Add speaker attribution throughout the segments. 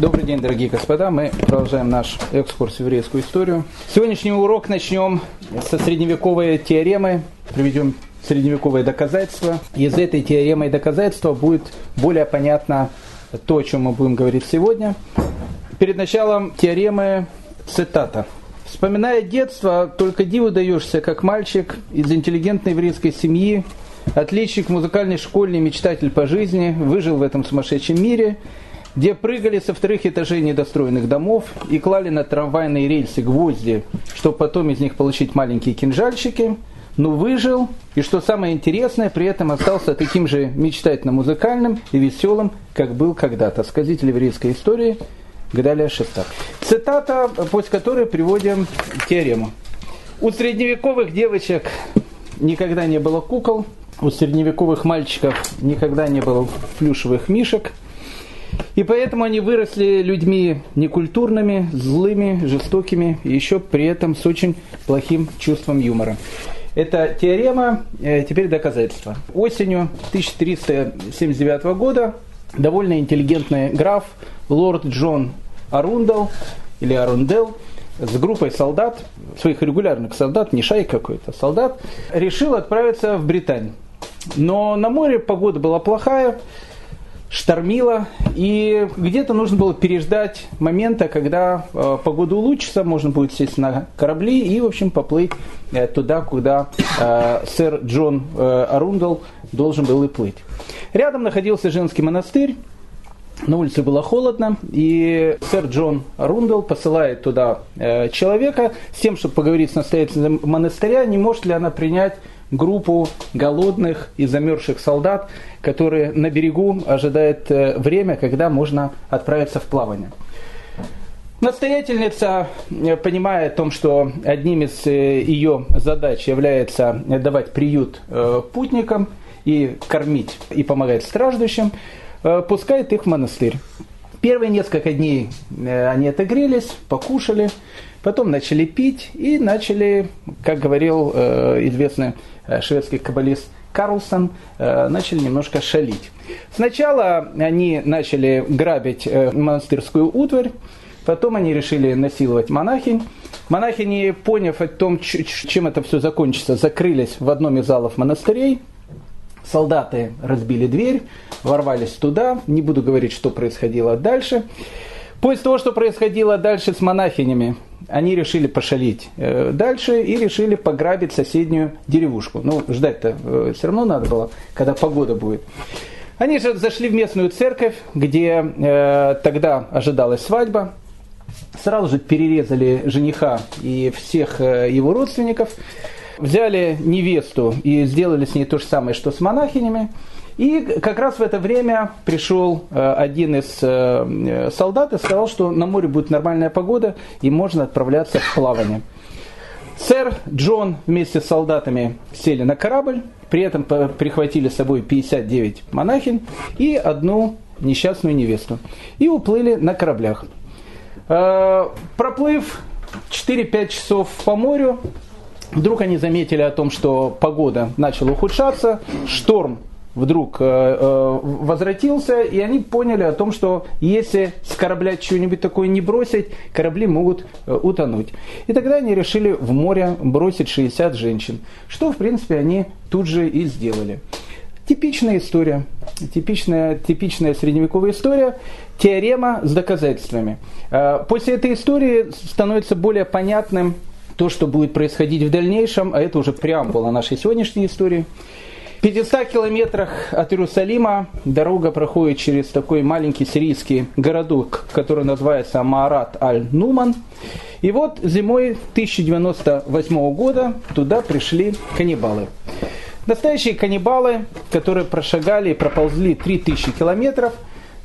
Speaker 1: Добрый день, дорогие господа. Мы продолжаем наш экскурс в еврейскую историю. Сегодняшний урок начнем со средневековой теоремы. Приведем средневековые доказательства. Из этой теоремы и доказательства будет более понятно то, о чем мы будем говорить сегодня. Перед началом теоремы цитата. Вспоминая детство, только диву даешься, как мальчик из интеллигентной еврейской семьи, отличник музыкальной школе, мечтатель по жизни, выжил в этом сумасшедшем мире – где прыгали со вторых этажей недостроенных домов и клали на трамвайные рельсы гвозди, чтобы потом из них получить маленькие кинжальчики, но выжил, и что самое интересное, при этом остался таким же мечтательно-музыкальным и веселым, как был когда-то. Сказитель еврейской истории Гадалия Шестак. Цитата, после которой приводим теорему. У средневековых девочек никогда не было кукол, у средневековых мальчиков никогда не было плюшевых мишек – и поэтому они выросли людьми некультурными, злыми, жестокими, и еще при этом с очень плохим чувством юмора. Это теорема, э, теперь доказательство. Осенью 1379 года довольно интеллигентный граф лорд Джон Арундел или Арундел с группой солдат, своих регулярных солдат, не шай какой-то, солдат, решил отправиться в Британию. Но на море погода была плохая, штормило, и где-то нужно было переждать момента, когда э, погода улучшится, можно будет сесть на корабли и, в общем, поплыть э, туда, куда э, сэр Джон э, Арундел должен был и плыть. Рядом находился женский монастырь, на улице было холодно, и сэр Джон Рундел посылает туда э, человека с тем, чтобы поговорить с настоятелем монастыря, не может ли она принять группу голодных и замерзших солдат, которые на берегу ожидают э, время, когда можно отправиться в плавание. Настоятельница, э, понимая о том, что одним из ее задач является давать приют путникам и кормить и помогать страждущим, пускает их в монастырь. Первые несколько дней они отогрелись, покушали, потом начали пить и начали, как говорил известный Э, шведский каббалист Карлсон э, начали немножко шалить. Сначала они начали грабить э, монастырскую утварь, потом они решили насиловать монахинь. Монахини, поняв о том, чем это все закончится, закрылись в одном из залов монастырей. Солдаты разбили дверь, ворвались туда. Не буду говорить, что происходило дальше. После того, что происходило дальше с монахинями, они решили пошалить э, дальше и решили пограбить соседнюю деревушку. Ну, ждать-то э, все равно надо было, когда погода будет. Они же зашли в местную церковь, где э, тогда ожидалась свадьба. Сразу же перерезали жениха и всех э, его родственников. Взяли невесту и сделали с ней то же самое, что с монахинями. И как раз в это время пришел э, один из э, солдат и сказал, что на море будет нормальная погода и можно отправляться в плавание. Сэр Джон вместе с солдатами сели на корабль, при этом прихватили с собой 59 монахинь и одну несчастную невесту. И уплыли на кораблях. Э, проплыв 4-5 часов по морю, вдруг они заметили о том, что погода начала ухудшаться, шторм вдруг э, э, возвратился, и они поняли о том, что если с корабля что-нибудь такое не бросить, корабли могут э, утонуть. И тогда они решили в море бросить 60 женщин, что, в принципе, они тут же и сделали. Типичная история, типичная, типичная средневековая история, теорема с доказательствами. После этой истории становится более понятным то, что будет происходить в дальнейшем, а это уже преамбула нашей сегодняшней истории. В 500 километрах от Иерусалима дорога проходит через такой маленький сирийский городок, который называется Маарат Аль-Нуман. И вот зимой 1098 года туда пришли каннибалы. Настоящие каннибалы, которые прошагали и проползли 3000 километров,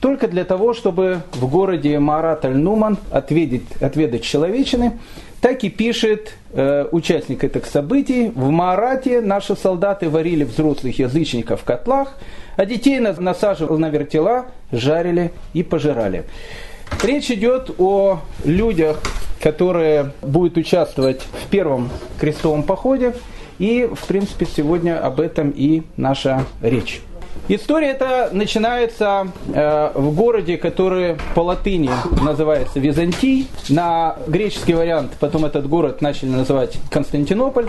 Speaker 1: только для того, чтобы в городе Марат Аль-Нуман отведать, отведать человечины, так и пишет э, участник этих событий. В Марате наши солдаты варили взрослых язычников в котлах, а детей насаживали на вертела, жарили и пожирали. Речь идет о людях, которые будут участвовать в первом крестовом походе. И, в принципе, сегодня об этом и наша речь. История эта начинается э, в городе, который по латыни называется Византий. На греческий вариант потом этот город начали называть Константинополь.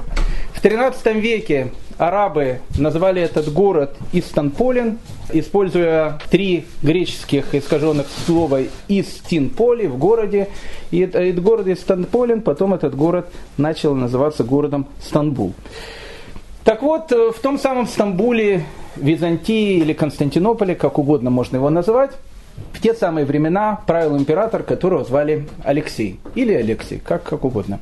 Speaker 1: В 13 веке арабы назвали этот город Истанполин, используя три греческих искаженных слова «истинполи» в городе. И этот город Истанполин, потом этот город начал называться городом Стамбул. Так вот, э, в том самом Стамбуле, Византии или Константинополе, как угодно можно его называть, в те самые времена правил император, которого звали Алексей. Или Алексей, как, как угодно.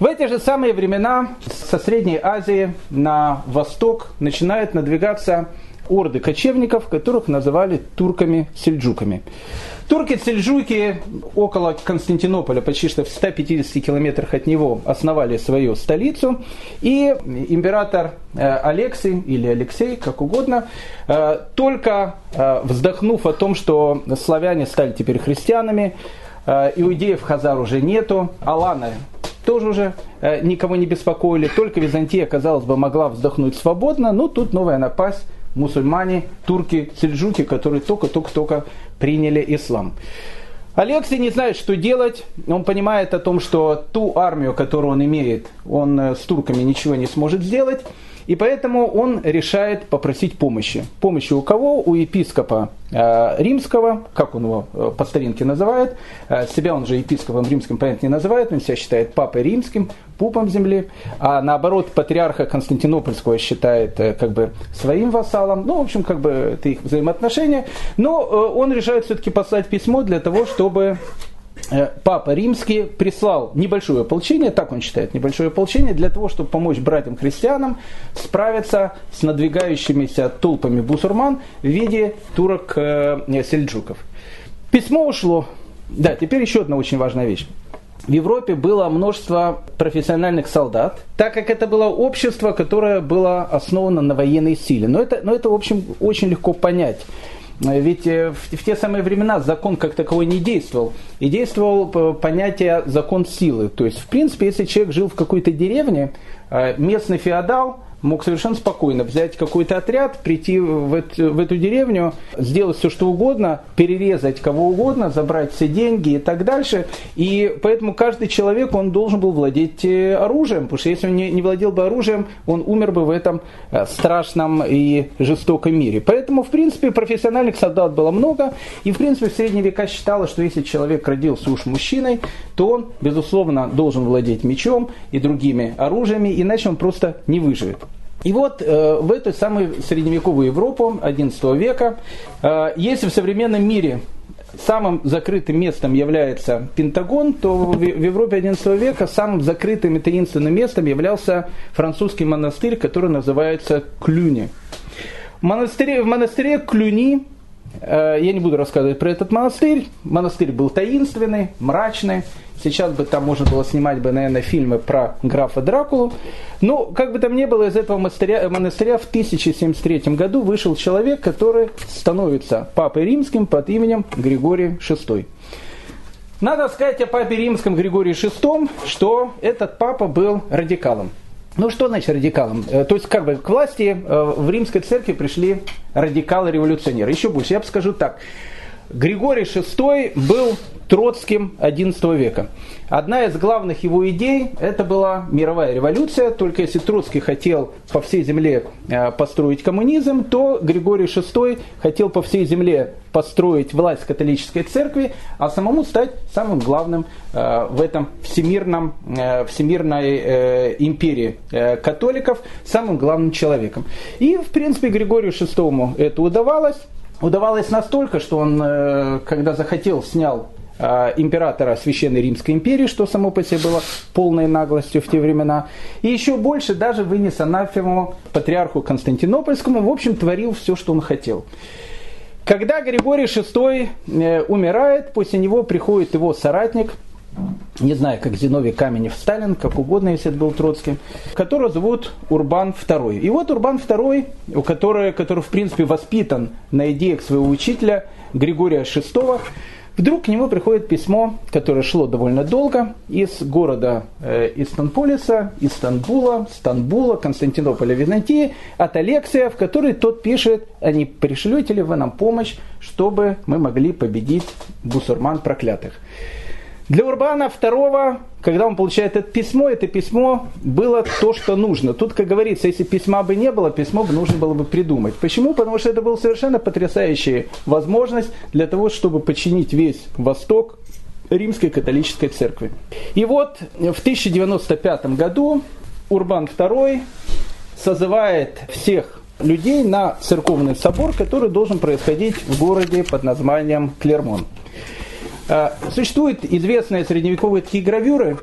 Speaker 1: В эти же самые времена со Средней Азии на восток начинают надвигаться орды кочевников, которых называли турками-сельджуками. Турки-сельджуки около Константинополя, почти что в 150 километрах от него, основали свою столицу. И император э, Алексей, или Алексей, как угодно, э, только э, вздохнув о том, что славяне стали теперь христианами, иудеев Хазар уже нету, Алана тоже уже никого не беспокоили, только Византия, казалось бы, могла вздохнуть свободно, но тут новая напасть мусульмане, турки, сельджуки, которые только-только-только приняли ислам. Алексей не знает, что делать. Он понимает о том, что ту армию, которую он имеет, он э, с турками ничего не сможет сделать. И поэтому он решает попросить помощи. Помощи у кого? У епископа э, римского, как он его э, по старинке называет. Э, себя он же епископом римским, понятно, не называет. Он себя считает папой римским, пупом земли. А наоборот, патриарха Константинопольского считает как бы своим вассалом. Ну, в общем, как бы это их взаимоотношения. Но он решает все-таки послать письмо для того, чтобы Папа Римский прислал небольшое ополчение, так он считает, небольшое ополчение, для того, чтобы помочь братьям-христианам справиться с надвигающимися толпами бусурман в виде турок-сельджуков. Письмо ушло. Да, теперь еще одна очень важная вещь. В Европе было множество профессиональных солдат, так как это было общество, которое было основано на военной силе. Но это, но это в общем, очень легко понять. Ведь э, в, те самые времена закон как таковой не действовал. И действовал э, понятие закон силы. То есть, в принципе, если человек жил в какой-то деревне, э, местный феодал – мог совершенно спокойно взять какой-то отряд, прийти в эту, в эту деревню, сделать все, что угодно, перерезать кого угодно, забрать все деньги и так дальше. И поэтому каждый человек, он должен был владеть э, оружием, потому что если он не, не владел бы оружием, он умер бы в этом э, страшном и жестоком мире. Поэтому, в принципе, профессиональных солдат было много, и, в принципе, в средние века считалось, что если человек родился уж мужчиной, то он, безусловно, должен владеть мечом и другими оружиями, иначе он просто не выживет. И вот э, в эту самую средневековую Европу XI века, э, если в современном мире самым закрытым местом является Пентагон, то в, Европе XI века самым закрытым и таинственным местом являлся французский монастырь, который называется Клюни. В монастыре, в монастыре Клюни я не буду рассказывать про этот монастырь. Монастырь был таинственный, мрачный. Сейчас бы там можно было снимать бы, наверное, фильмы про графа Дракулу. Но, как бы там ни было, из этого монастыря, монастыря в 1073 году вышел человек, который становится папой римским под именем Григорий VI. Надо сказать о папе римском Григории VI, что этот папа был радикалом. Ну что значит радикалом? Э, то есть как бы к власти э, в римской церкви пришли радикалы-революционеры. Еще больше, я бы скажу так. Григорий VI был Троцким XI века. Одна из главных его идей – это была мировая революция. Только если Троцкий хотел по всей земле э, построить коммунизм, то Григорий VI хотел по всей земле построить власть католической церкви, а самому стать самым главным э, в этом всемирном, э, всемирной империи католиков, самым главным человеком. И, в принципе, Григорию VI это удавалось удавалось настолько, что он, когда захотел, снял императора Священной Римской империи, что само по себе было полной наглостью в те времена. И еще больше даже вынес анафему патриарху Константинопольскому, в общем, творил все, что он хотел. Когда Григорий VI э, умирает, после него приходит его соратник, не знаю, как Зиновий Каменев Сталин, как угодно, если это был Троцкий, которого зовут Урбан II. И вот Урбан II, у которого, который, в принципе, воспитан на идеях своего учителя Григория VI, Вдруг к нему приходит письмо, которое шло довольно долго, из города э, Истанполиса, Истанбула, Стамбула, Константинополя, Византии, от Алексия, в которой тот пишет, а не пришлете ли вы нам помощь, чтобы мы могли победить бусурман проклятых. Для Урбана II, когда он получает это письмо, это письмо было то, что нужно. Тут, как говорится, если письма бы не было, письмо бы нужно было бы придумать. Почему? Потому что это была совершенно потрясающая возможность для того, чтобы подчинить весь Восток римской католической церкви. И вот в 1095 году Урбан II созывает всех людей на церковный собор, который должен происходить в городе под названием Клермон. А, существуют известные средневековые такие гравюры,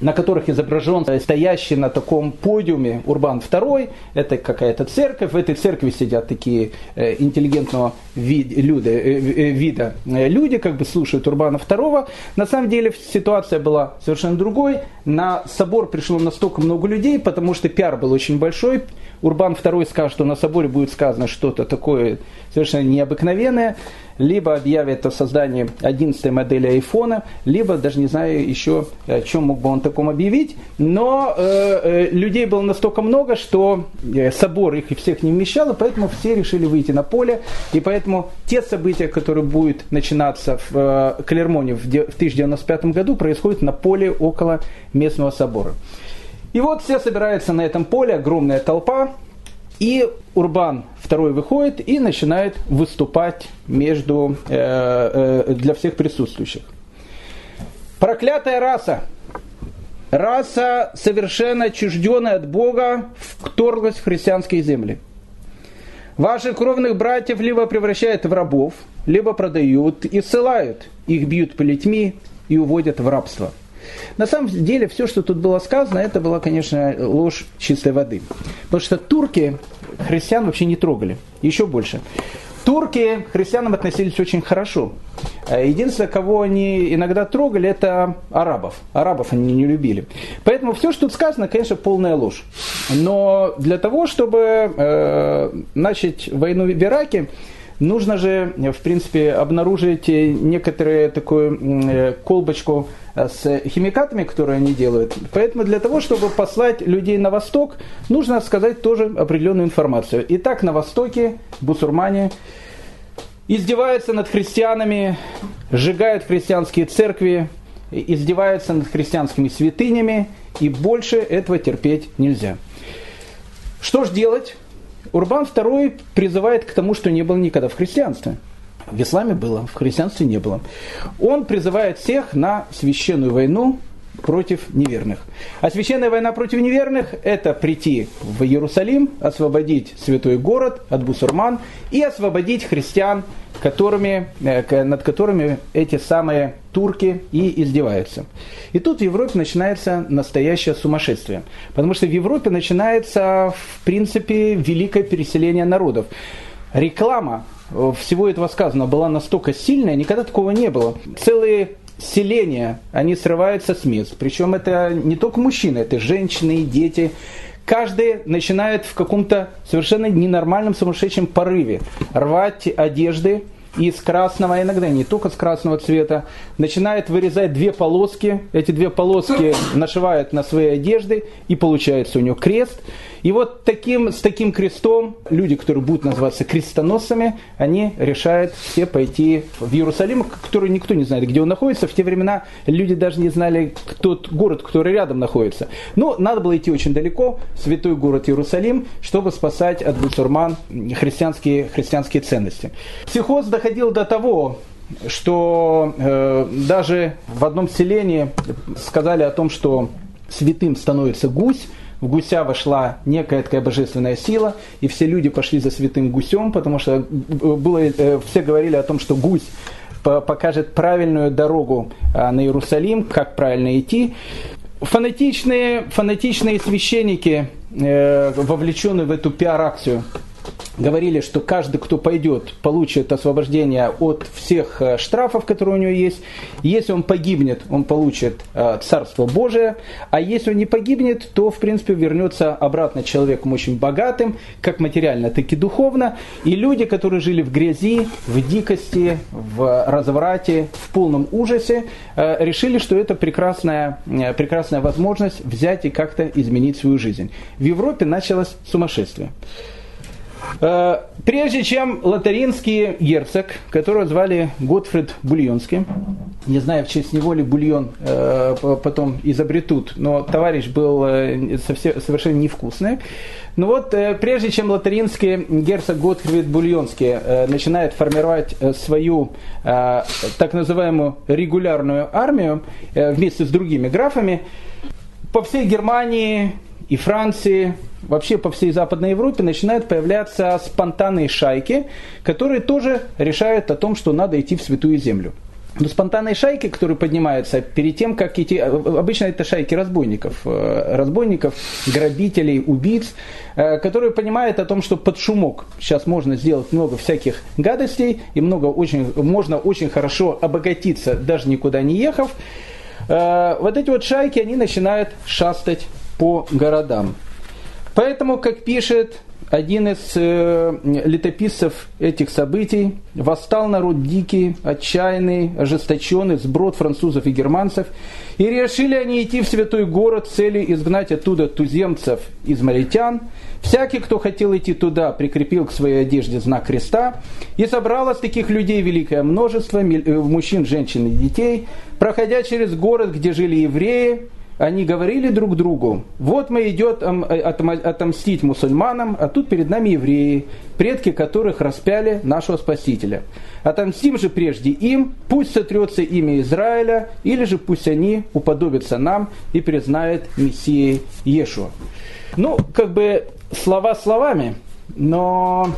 Speaker 1: на которых изображен стоящий на таком подиуме Урбан II. Это какая-то церковь. В этой церкви сидят такие э, интеллигентного вид, люди, э, э, вида люди, как бы слушают Урбана II. На самом деле ситуация была совершенно другой. На собор пришло настолько много людей, потому что пиар был очень большой. Урбан II скажет, что на соборе будет сказано что-то такое совершенно необыкновенное либо объявит о создании 11 модели айфона, либо даже не знаю еще, о чем мог бы он таком объявить. Но э, э, людей было настолько много, что э, собор их всех не вмещал, и поэтому все решили выйти на поле. И поэтому те события, которые будут начинаться в э, Калермоне в, в 1095 году, происходят на поле около местного собора. И вот все собираются на этом поле, огромная толпа, и Урбан II выходит и начинает выступать между, э, э, для всех присутствующих. Проклятая раса, раса совершенно отчужденная от Бога, вторглась в христианские земли. Ваших кровных братьев либо превращают в рабов, либо продают и ссылают. Их бьют плетьми и уводят в рабство. На самом деле, все, что тут было сказано, это была, конечно, ложь чистой воды. Потому что турки христиан вообще не трогали. Еще больше. Турки к христианам относились очень хорошо. Э, единственное, кого они иногда трогали, это арабов. Арабов они не любили. Поэтому все, что тут сказано, конечно, полная ложь. Но для того, чтобы э, начать войну в Ираке, нужно же, в принципе, обнаружить некоторую такую э, колбочку с химикатами, которые они делают. Поэтому для того, чтобы послать людей на восток, нужно сказать тоже определенную информацию. Итак, на востоке бусурмане издеваются над христианами, сжигают христианские церкви, издеваются над христианскими святынями, и больше этого терпеть нельзя. Что ж делать? Урбан II призывает к тому, что не было никогда в христианстве – в исламе было, в христианстве не было. Он призывает всех на священную войну против неверных. А священная война против неверных – это прийти в Иерусалим, освободить святой город от бусурман и освободить христиан, которыми, э, над которыми эти самые турки и издеваются. И тут в Европе начинается настоящее сумасшествие. Потому что в Европе начинается, в принципе, великое переселение народов. Реклама всего этого сказано была настолько сильная, никогда такого не было. Целые селения, они срываются с мест. Причем это не только мужчины, это женщины и дети. Каждый начинает в каком-то совершенно ненормальном сумасшедшем порыве рвать одежды, из красного, иногда не только с красного цвета, начинает вырезать две полоски, эти две полоски нашивают на свои одежды, и получается у него крест. И вот таким, с таким крестом люди, которые будут называться крестоносцами, они решают все пойти в Иерусалим, который никто не знает, где он находится. В те времена люди даже не знали тот город, который рядом находится. Но надо было идти очень далеко, святой город Иерусалим, чтобы спасать от бусурман христианские, христианские ценности. Психоз доходил до того, что э, даже в одном селении сказали о том, что святым становится гусь, в гуся вошла некая такая божественная сила, и все люди пошли за святым гусем, потому что было, э, все говорили о том, что гусь покажет правильную дорогу а, на Иерусалим, как правильно идти. Фанатичные, фанатичные священники, э, вовлеченные в эту пиар-акцию, говорили, что каждый, кто пойдет, получит освобождение от всех э, штрафов, которые у него есть. Если он погибнет, он получит э, Царство Божие. А если он не погибнет, то, в принципе, вернется обратно человеком очень богатым, как материально, так и духовно. И люди, которые жили в грязи, в дикости, в разврате, в полном ужасе, э, решили, что это прекрасная, прекрасная возможность взять и как-то изменить свою жизнь. В Европе началось сумасшествие. Э, прежде чем лотаринский герцог, которого звали Готфрид Бульонский, не знаю, в честь него ли бульон э, потом изобретут, но товарищ был э, совсем, совершенно невкусный. Ну вот, прежде чем лотаринский герцог Готфрид Бульонский начинает формировать свою так называемую регулярную армию вместе с другими графами, по всей Германии и Франции, вообще по всей Западной Европе начинают появляться спонтанные шайки, которые тоже решают о том, что надо идти в Святую Землю. Но спонтанные шайки, которые поднимаются перед тем, как идти, обычно это шайки разбойников, э, разбойников, грабителей, убийц, э, которые понимают о том, что под шумок сейчас можно сделать много всяких гадостей и много очень, можно очень хорошо обогатиться, даже никуда не ехав. Э, вот эти вот шайки, они начинают шастать по городам. Поэтому, как пишет один из э, летописцев этих событий, восстал народ дикий, отчаянный, ожесточенный, сброд французов и германцев, и решили они идти в святой город с целью изгнать оттуда туземцев измалитян. Всякий, кто хотел идти туда, прикрепил к своей одежде знак креста, и собралось таких людей великое множество, э, мужчин, женщин и детей, проходя через город, где жили евреи, они говорили друг другу, вот мы идем отомстить мусульманам, а тут перед нами евреи, предки которых распяли нашего Спасителя. Отомстим же прежде им, пусть сотрется имя Израиля, или же пусть они уподобятся нам и признают Мессией Ешуа. Ну, как бы слова словами, но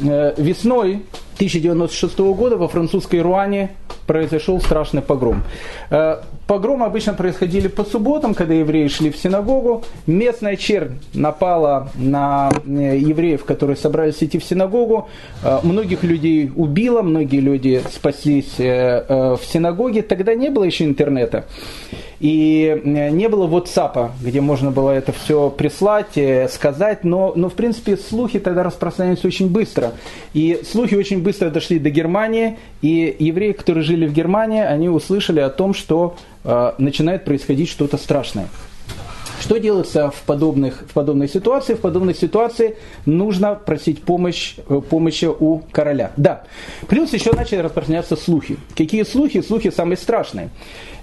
Speaker 1: э, весной 1096 года во французской Руане произошел страшный погром. Э, Погромы обычно происходили по субботам, когда евреи шли в синагогу. Местная чернь напала на э, евреев, которые собрались идти в синагогу. Э, многих людей убила, многие люди спаслись в синагоге. Тогда не было еще интернета. И не было WhatsApp, где можно было это все прислать, сказать, но, но в принципе слухи тогда распространялись очень быстро. И слухи очень быстро дошли до Германии, и евреи, которые жили в Германии, они услышали о том, что э, начинает происходить что-то страшное. Что делается в, подобных, в подобной ситуации? В подобной ситуации нужно просить помощь, э, помощи у короля. Да. Плюс еще начали распространяться слухи. Какие слухи? Слухи самые страшные.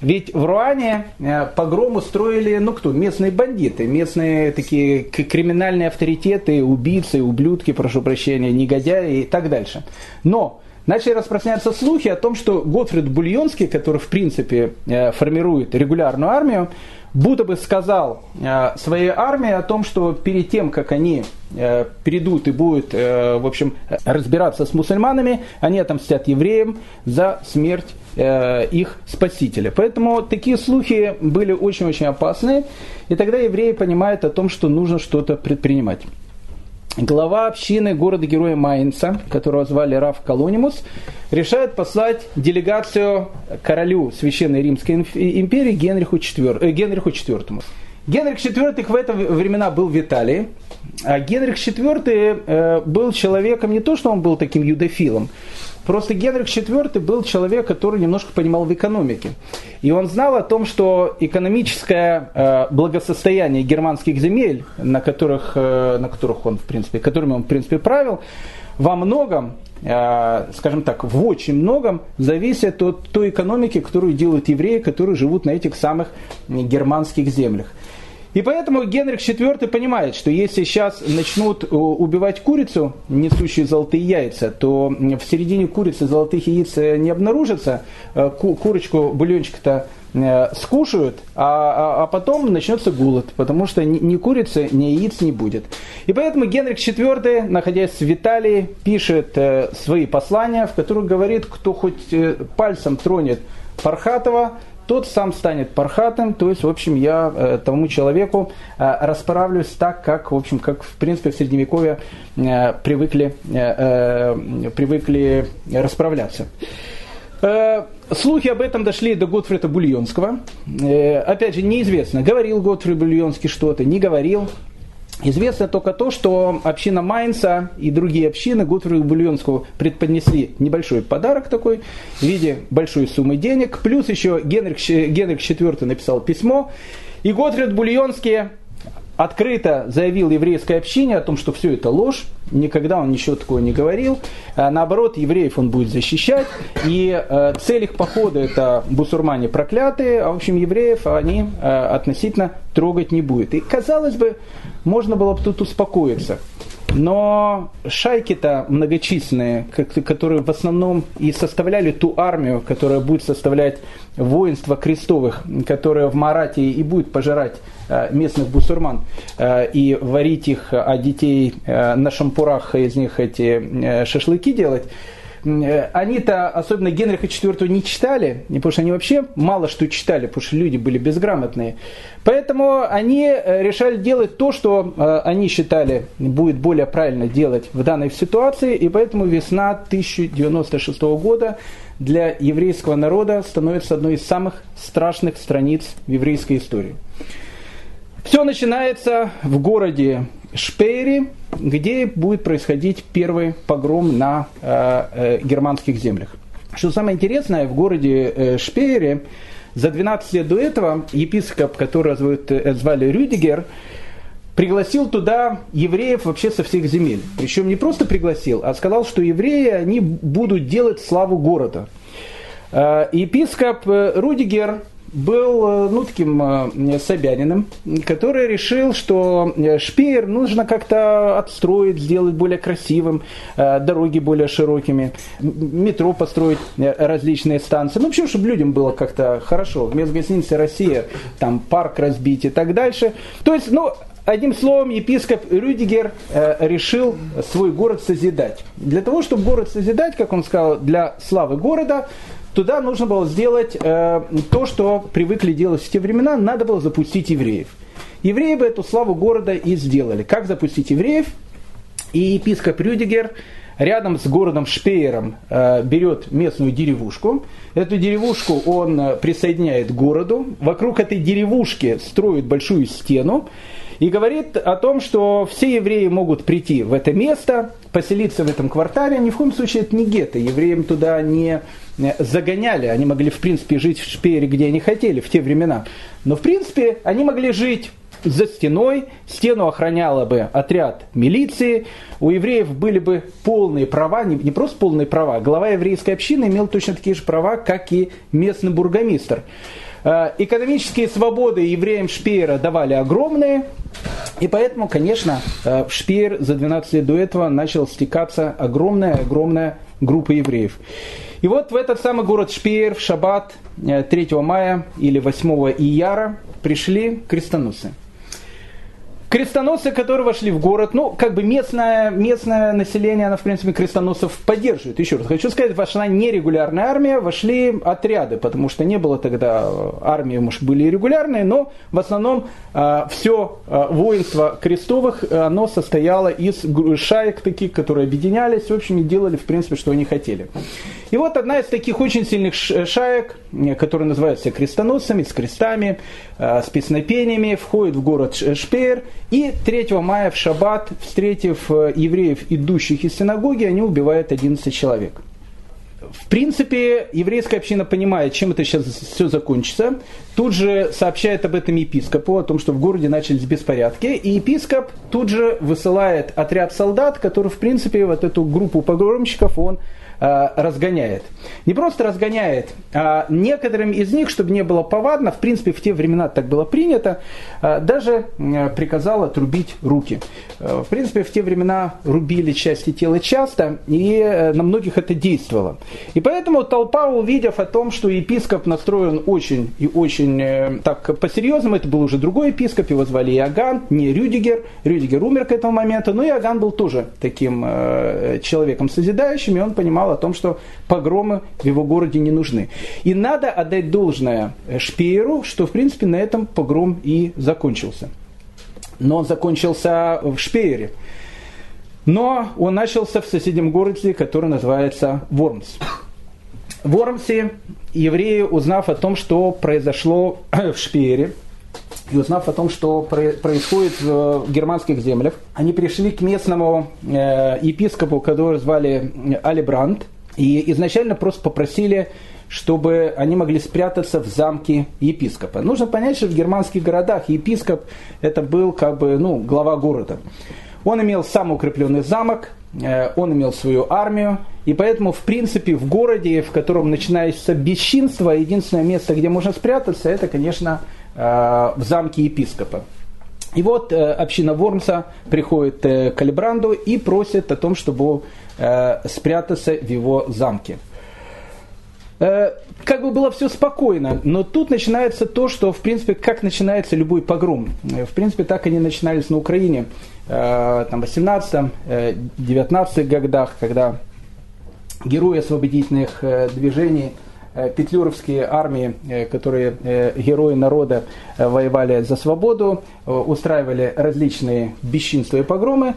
Speaker 1: Ведь в Руане э, погром устроили, ну кто, местные бандиты, местные такие криминальные авторитеты, убийцы, ублюдки, прошу прощения, негодяи и так дальше. Но начали распространяться слухи о том, что Готфрид Бульонский, который в принципе э, формирует регулярную армию, будто бы сказал э, своей армии о том, что перед тем, как они э, придут и будут, в общем, разбираться с мусульманами, они отомстят евреям за смерть их спасителя. Поэтому такие слухи были очень-очень опасны, и тогда евреи понимают о том, что нужно что-то предпринимать глава общины города-героя Майнца, которого звали Раф Колонимус, решает послать делегацию королю Священной Римской империи Генриху IV. Э, Генриху IV. Генрих IV в это времена был в Италии, а Генрих IV э, был человеком не то, что он был таким юдофилом, Просто Генрих IV был человек, который немножко понимал в экономике. И он знал о том, что экономическое э, благосостояние германских земель, на которых, э, на которых он, в принципе, которыми он, в принципе, правил, во многом, э, скажем так, в очень многом зависит от той экономики, которую делают евреи, которые живут на этих самых германских землях. И поэтому Генрих IV понимает, что если сейчас начнут э, убивать курицу, несущую золотые яйца, то в середине курицы золотых яиц э, не обнаружится, э, курочку, бульончик-то скушают, а, а, а потом начнется голод, потому что ни, курицы, ни яиц не будет. И поэтому Генрих IV, находясь в Италии, пишет свои послания, в которых говорит, кто хоть пальцем тронет Пархатова, тот сам станет пархатым, то есть, в общем, я э, тому человеку э, расправлюсь так, как, в общем, как, в принципе, в Средневековье э, привыкли, э, э, привыкли расправляться. Э, слухи об этом дошли до Готфрида Бульонского. Э, опять же, неизвестно, говорил Готфрид Бульонский что-то, не говорил. Известно только то, что община Майнца и другие общины Готфриду Бульонскому предподнесли небольшой подарок такой в виде большой суммы денег. Плюс еще Генрих, Генрих IV написал письмо. И Готфрид Бульонский открыто заявил еврейской общине о том, что все это ложь, никогда он ничего такого не говорил. А наоборот, евреев он будет защищать. И э, цель их похода это бусурмане проклятые, а в общем евреев они э, относительно трогать не будет. И казалось бы, можно было бы тут успокоиться. Но шайки-то многочисленные, которые в основном и составляли ту армию, которая будет составлять воинство крестовых, которое в Марате и будет пожирать э, местных бусурман э, и варить их, а детей на шампурах из них эти шашлыки делать, они-то, особенно Генриха IV, не читали, потому что они вообще мало что читали, потому что люди были безграмотные. Поэтому они э, решали делать то, что э, они считали будет более правильно делать в данной ситуации, и поэтому весна 1096 года для еврейского народа становится одной из самых страшных страниц в еврейской истории. Все начинается в городе Шпейре, где будет происходить первый погром на э, э, германских землях. Что самое интересное, в городе э, Шпейре за 12 лет до этого епископ, которого зовут, э, звали Рюдигер, пригласил туда евреев вообще со всех земель. Причем не просто пригласил, а сказал, что евреи, они будут делать славу города. Э, епископ Рудигер был э, ну, таким э, собянином, который решил, что э, Шпеер нужно как-то отстроить, сделать более красивым, дороги более широкими, метро построить различные станции. Ну, вообще, чтобы людям было как-то хорошо. Вместо гостиницы «Россия» там парк разбить и так дальше. То есть, ну, Одним словом, епископ Рюдигер решил свой город созидать. Для того, чтобы город созидать, как он сказал, для славы города, туда нужно было сделать э, то, что привыкли делать в те времена, надо было запустить евреев. Евреи бы эту славу города и сделали. Как запустить евреев? И епископ Рюдигер рядом с городом Шпеером э, берет местную деревушку. Эту деревушку он э, присоединяет к городу. Вокруг этой деревушки строит большую стену и говорит о том, что все евреи могут прийти в это место, поселиться в этом квартале. Ни в коем случае это не гетто. Евреям туда не э, загоняли. Они могли, в принципе, жить в Шпеере, где они хотели в те времена. Но, в принципе, они могли жить за стеной, стену охраняла бы отряд милиции, у евреев были бы полные права, не, не просто полные права, глава еврейской общины имел точно такие же права, как и местный бургомистр. Э, экономические свободы евреям Шпеера давали огромные, и поэтому, конечно, э, в Шпеер за 12 лет до этого начал стекаться огромная-огромная группа евреев. И вот в этот самый город Шпеер в шаббат 3 э, мая или 8 ияра пришли крестоносцы крестоносцы, которые вошли в город, ну, как бы местное, местное население, оно, в принципе, крестоносцев поддерживает. Еще раз хочу сказать, вошла нерегулярная армия, вошли отряды, потому что не было тогда армии, может, были и регулярные, но в основном э, все э, воинство крестовых, оно состояло из шаек таких, которые объединялись, в общем, и делали, в принципе, что они хотели. И вот одна из таких очень сильных шаек, которая называется крестоносцами, с крестами, э, с песнопениями, входит в город Шпеер, и 3 мая в шаббат, встретив э, евреев, идущих из синагоги, они убивают 11 человек. В принципе, еврейская община понимает, чем это сейчас все закончится. Тут же сообщает об этом епископу, о том, что в городе начались беспорядки. И епископ тут же высылает отряд солдат, который, в принципе, вот эту группу погромщиков он Э, разгоняет. Не просто разгоняет, а некоторым из них, чтобы не было повадно, в принципе, в те времена так было принято, э, даже э, приказал отрубить руки. В принципе, в те времена рубили части тела часто, и на многих это действовало. И поэтому толпа, увидев о том, что епископ настроен очень и очень э, так по-серьезному, это был уже другой епископ, его звали Иоганн, не Рюдигер, Рюдигер умер к этому моменту, но Иоганн был тоже таким э, человеком созидающим, и он понимал о том, что погромы в его городе не нужны. И надо отдать должное Шпееру, что в принципе на этом погром и закончился. Но он закончился в Шпеере. Но он начался в соседнем городе, который называется Вормс. В Вормсе евреи, узнав о том, что произошло в Шпеере, и узнав о том, что происходит в германских землях, они пришли к местному э, епископу, которого звали Алибранд, и изначально просто попросили, чтобы они могли спрятаться в замке епископа. Нужно понять, что в германских городах епископ это был как бы ну, глава города. Он имел самый укрепленный замок, э, он имел свою армию, и поэтому, в принципе, в городе, в котором начинается бесчинство, единственное место, где можно спрятаться, это, конечно, э, в замке епископа. И вот э, община Вормса приходит к Алибранду и просит о том, чтобы спрятаться в его замке. Э, как бы было все спокойно, но тут начинается то, что, в принципе, как начинается любой погром. Э, в принципе, так они начинались на Украине э, там, в 18-19 годах, когда герои освободительных движений, петлюровские армии, которые герои народа воевали за свободу, устраивали различные бесчинства и погромы.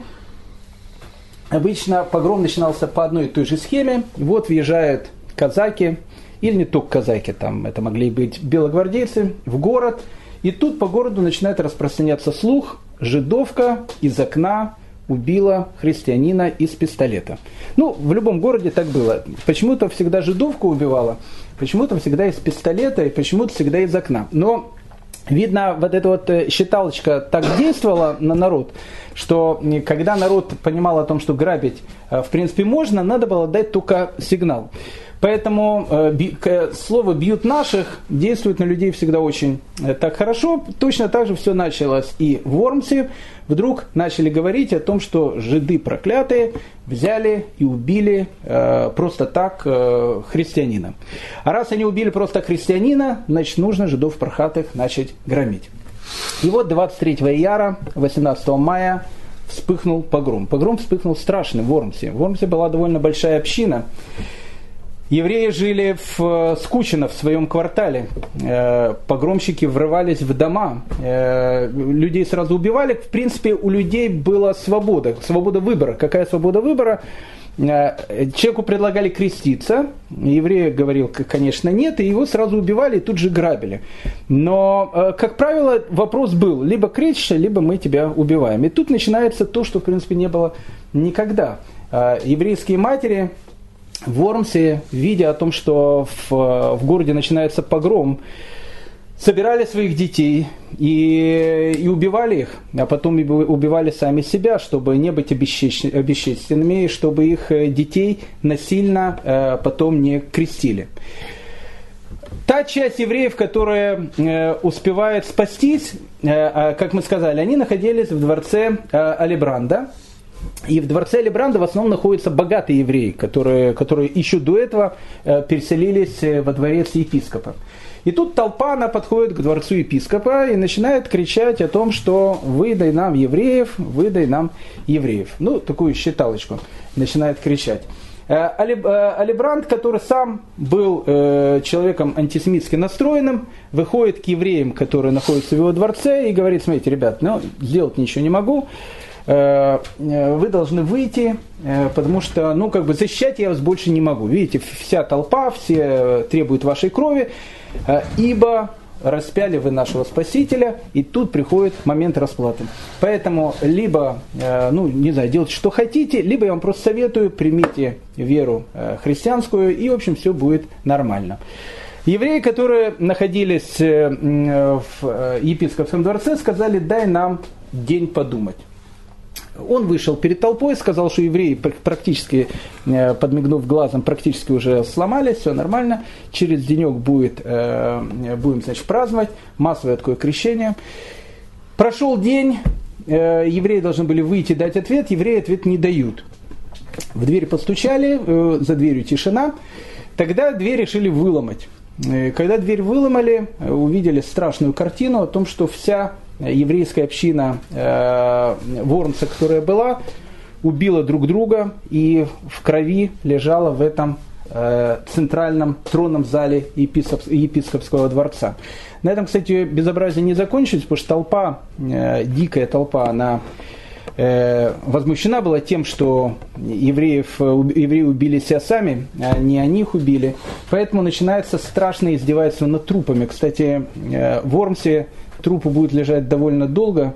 Speaker 1: Обычно погром начинался по одной и той же схеме. Вот въезжают казаки, или не только казаки, там это могли быть белогвардейцы, в город. И тут по городу начинает распространяться слух, жидовка из окна убила христианина из пистолета. Ну, в любом городе так было. Почему-то всегда жидовка убивала, почему-то всегда из пистолета и почему-то всегда из окна. Но Видно, вот эта вот э, считалочка так действовала на народ, что когда народ понимал о том, что грабить э, в принципе можно, надо было дать только сигнал. Поэтому э, слово «бьют наших» действует на людей всегда очень э, так хорошо. Точно так же все началось и в Вормсе. Вдруг начали говорить о том, что жиды проклятые взяли и убили э, просто так христианина. А раз они убили просто христианина, значит нужно жидов прохатых начать громить. И вот 23 яра, 18 мая вспыхнул погром. Погром вспыхнул страшный в Вормсе. В Вормсе была довольно большая община. Евреи жили в э, Скучино, в своем квартале. Э, погромщики врывались в дома. Э, людей сразу убивали. В принципе, у людей была свобода. Свобода выбора. Какая свобода выбора? Человеку предлагали креститься. Еврей говорил, конечно, нет. И его сразу убивали и тут же грабили. Но, как правило, вопрос был. Либо крестишься, либо мы тебя убиваем. И тут начинается то, что, в принципе, не было никогда. Еврейские матери в Вормсе, видя о том, что в, в городе начинается погром, собирали своих детей и, и убивали их, а потом убивали сами себя, чтобы не быть обесчещенными, и чтобы их э, детей насильно э, потом не крестили. Та часть евреев, которая э, успевает спастись, э, а, как мы сказали, они находились в дворце э, Алибранда, и в дворце Лебранда в основном находятся богатые евреи, которые, которые еще до этого э, переселились э, во дворец епископа. И тут толпа, она подходит к дворцу епископа и начинает кричать о том, что выдай нам евреев, выдай нам евреев. Ну, такую считалочку начинает кричать. Э, Алибранд, который сам был человеком антисемитски настроенным, выходит к евреям, которые находятся в его дворце, и говорит, смотрите, ребят, ну, сделать ничего не могу, вы должны выйти, э, потому что, ну, как бы защищать я вас больше не могу. Видите, вся толпа, все требуют вашей крови, ибо распяли вы нашего Спасителя, и тут приходит момент расплаты. Поэтому либо, ну, не знаю, делайте, что хотите, либо я вам просто советую, примите веру христианскую, и, в общем, все будет нормально. Евреи, которые находились в епископском дворце, сказали, дай нам день подумать. Он вышел перед толпой, сказал, что евреи практически, э, подмигнув глазом, практически уже сломались, все нормально. Через денек будет, э, будем значит, праздновать массовое такое крещение. Прошел день, э, евреи должны были выйти дать ответ, евреи ответ не дают. В дверь постучали, э, за дверью тишина. Тогда дверь решили выломать. Э, когда дверь выломали, э, увидели страшную картину о том, что вся еврейская община Воронца, которая была, убила друг друга и в крови лежала в этом центральном тронном зале епископского дворца. На этом, кстати, безобразие не закончилось, потому что толпа, дикая толпа, она Э, возмущена была тем, что евреев, евреи убили себя сами, а не они их убили. Поэтому начинается страшное издевательство над трупами. Кстати, э, в Ормсе трупы будут лежать довольно долго.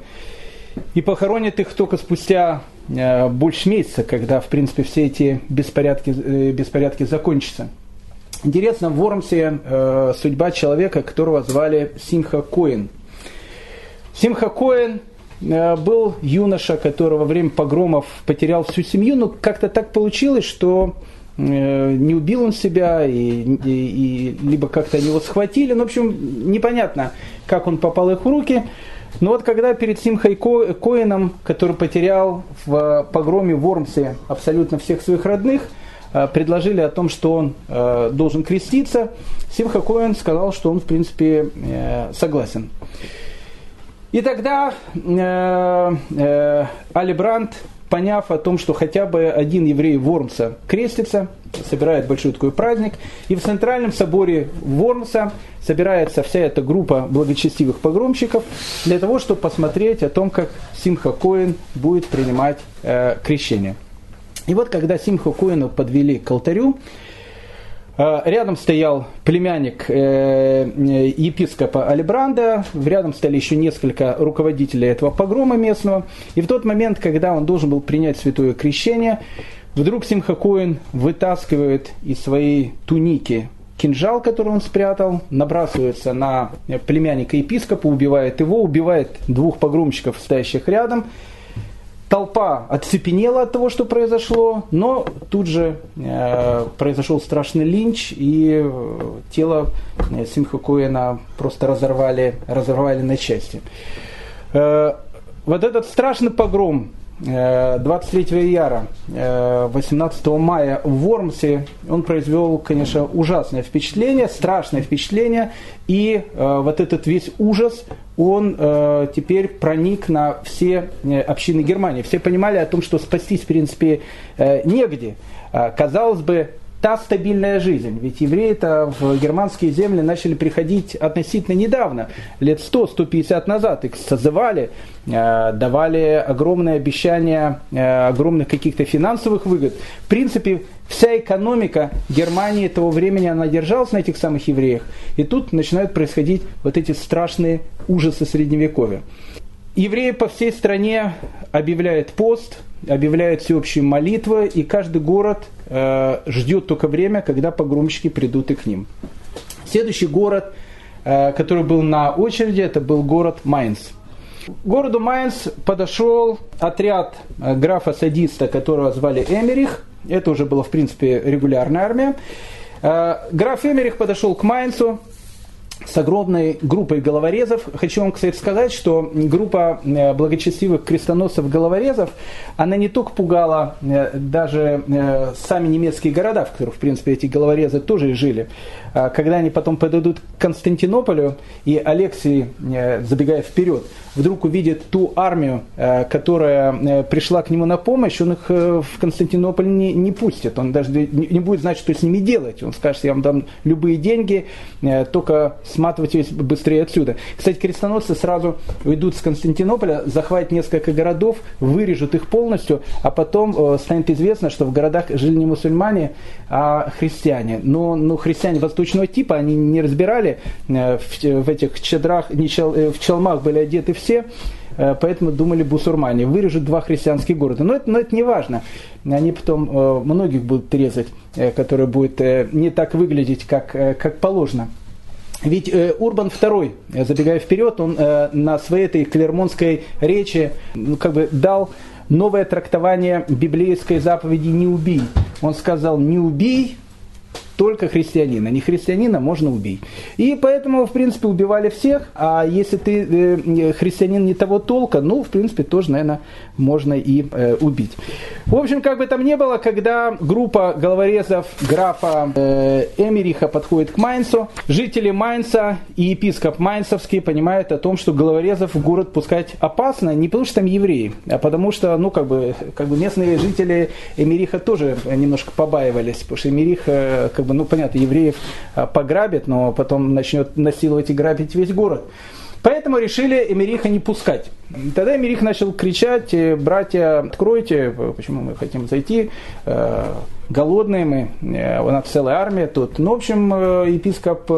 Speaker 1: И похоронят их только спустя э, больше месяца, когда, в принципе, все эти беспорядки, беспорядки закончатся. Интересно, в Вормсе э, судьба человека, которого звали Симха Коин. Симха Коин Э, был юноша, который во время погромов потерял всю семью, но как-то так получилось, что э, не убил он себя, и, и, и либо как-то его схватили. Ну, в общем, непонятно, как он попал их в руки. Но вот когда перед Симхой Коином, который потерял в погроме в Вормсе абсолютно всех своих родных, э, предложили о том, что он должен креститься, Симха Коин сказал, что он, в принципе, согласен. И тогда э, э, Али Брандт, поняв о том, что хотя бы один еврей Вормса крестится, собирает большой такой праздник, и в Центральном соборе Вормса собирается вся эта группа благочестивых погромщиков для того, чтобы посмотреть о том, как Симха Коин будет принимать э, крещение. И вот когда Симха Коина подвели к алтарю, рядом стоял племянник э, епископа Алибранда, рядом стояли еще несколько руководителей этого погрома местного. И в тот момент, когда он должен был принять святое крещение, вдруг Симхакоин вытаскивает из своей туники кинжал, который он спрятал, набрасывается на племянника епископа, убивает его, убивает двух погромщиков, стоящих рядом, Толпа оцепенела от того, что произошло, но тут же э, произошел страшный линч, и э, тело э, Симха Коэна просто разорвали, разорвали на части. Э, вот этот страшный погром 23 э, яра, 18 э, мая в Вормсе, он произвел, конечно, ужасное впечатление, страшное впечатление, и э, вот этот весь ужас, он теперь проник на все общины Германии. Все понимали о том, что спастись, в принципе, негде. Казалось бы, та стабильная жизнь. Ведь евреи-то в германские земли начали приходить относительно недавно, лет 100-150 назад. Их созывали, э, давали огромные обещания э, огромных каких-то финансовых выгод. В принципе, вся экономика Германии того времени, она держалась на этих самых евреях. И тут начинают происходить вот эти страшные ужасы Средневековья. Евреи по всей стране объявляют пост, объявляют всеобщую молитву, и каждый город э, ждет только время, когда погромщики придут и к ним. Следующий город, э, который был на очереди, это был город Майнц. К городу Майнц подошел отряд э, графа-садиста, которого звали Эмерих. Это уже была, в принципе, регулярная армия. Э, граф Эмерих подошел к Майнцу, с огромной группой головорезов. Хочу вам, кстати, сказать, что группа э, благочестивых крестоносцев-головорезов, она не только пугала э, даже э, сами немецкие города, в которых, в принципе, эти головорезы тоже жили, а когда они потом подойдут к Константинополю, и Алексий, забегая вперед, вдруг увидит ту армию, которая пришла к нему на помощь, он их в Константинополь не, не пустит, он даже не будет знать, что с ними делать. Он скажет, я вам дам любые деньги, только сматывайтесь быстрее отсюда. Кстати, крестоносцы сразу уйдут с Константинополя, захватят несколько городов, вырежут их полностью, а потом э, станет известно, что в городах жили не мусульмане, а христиане. Но ну, христиане восточного типа, они не разбирали э, в, в этих чадрах, не чел, э, в челмах были одеты все, э, поэтому думали бусурмане. Вырежут два христианских города. Но это, но это не важно. Они потом многих будут резать, которые будут не так выглядеть, как, как положено. Ведь э, Урбан II, забегая вперед, он э, на своей этой клермонской речи ну, как бы дал новое трактование библейской заповеди «не убий». Он сказал «не убий», только христианина. Не христианина можно убить. И поэтому, в принципе, убивали всех. А если ты э, христианин не того толка, ну, в принципе, тоже, наверное, можно и э, убить. В общем, как бы там ни было, когда группа головорезов графа э, Эмериха подходит к Майнцу, жители Майнца и епископ Майнцевский понимают о том, что головорезов в город пускать опасно, не потому что там евреи, а потому что, ну, как бы, как бы местные жители Эмериха тоже немножко побаивались, потому что Эмерих, э, как бы, ну, понятно, евреев э, пограбит, но потом начнет насиловать и грабить весь город. Поэтому решили Эмериха не пускать. Тогда Эмерих начал кричать, «Э, братья, откройте, почему мы хотим зайти, э, голодные мы, э, у нас целая армия тут. Ну, в общем, епископ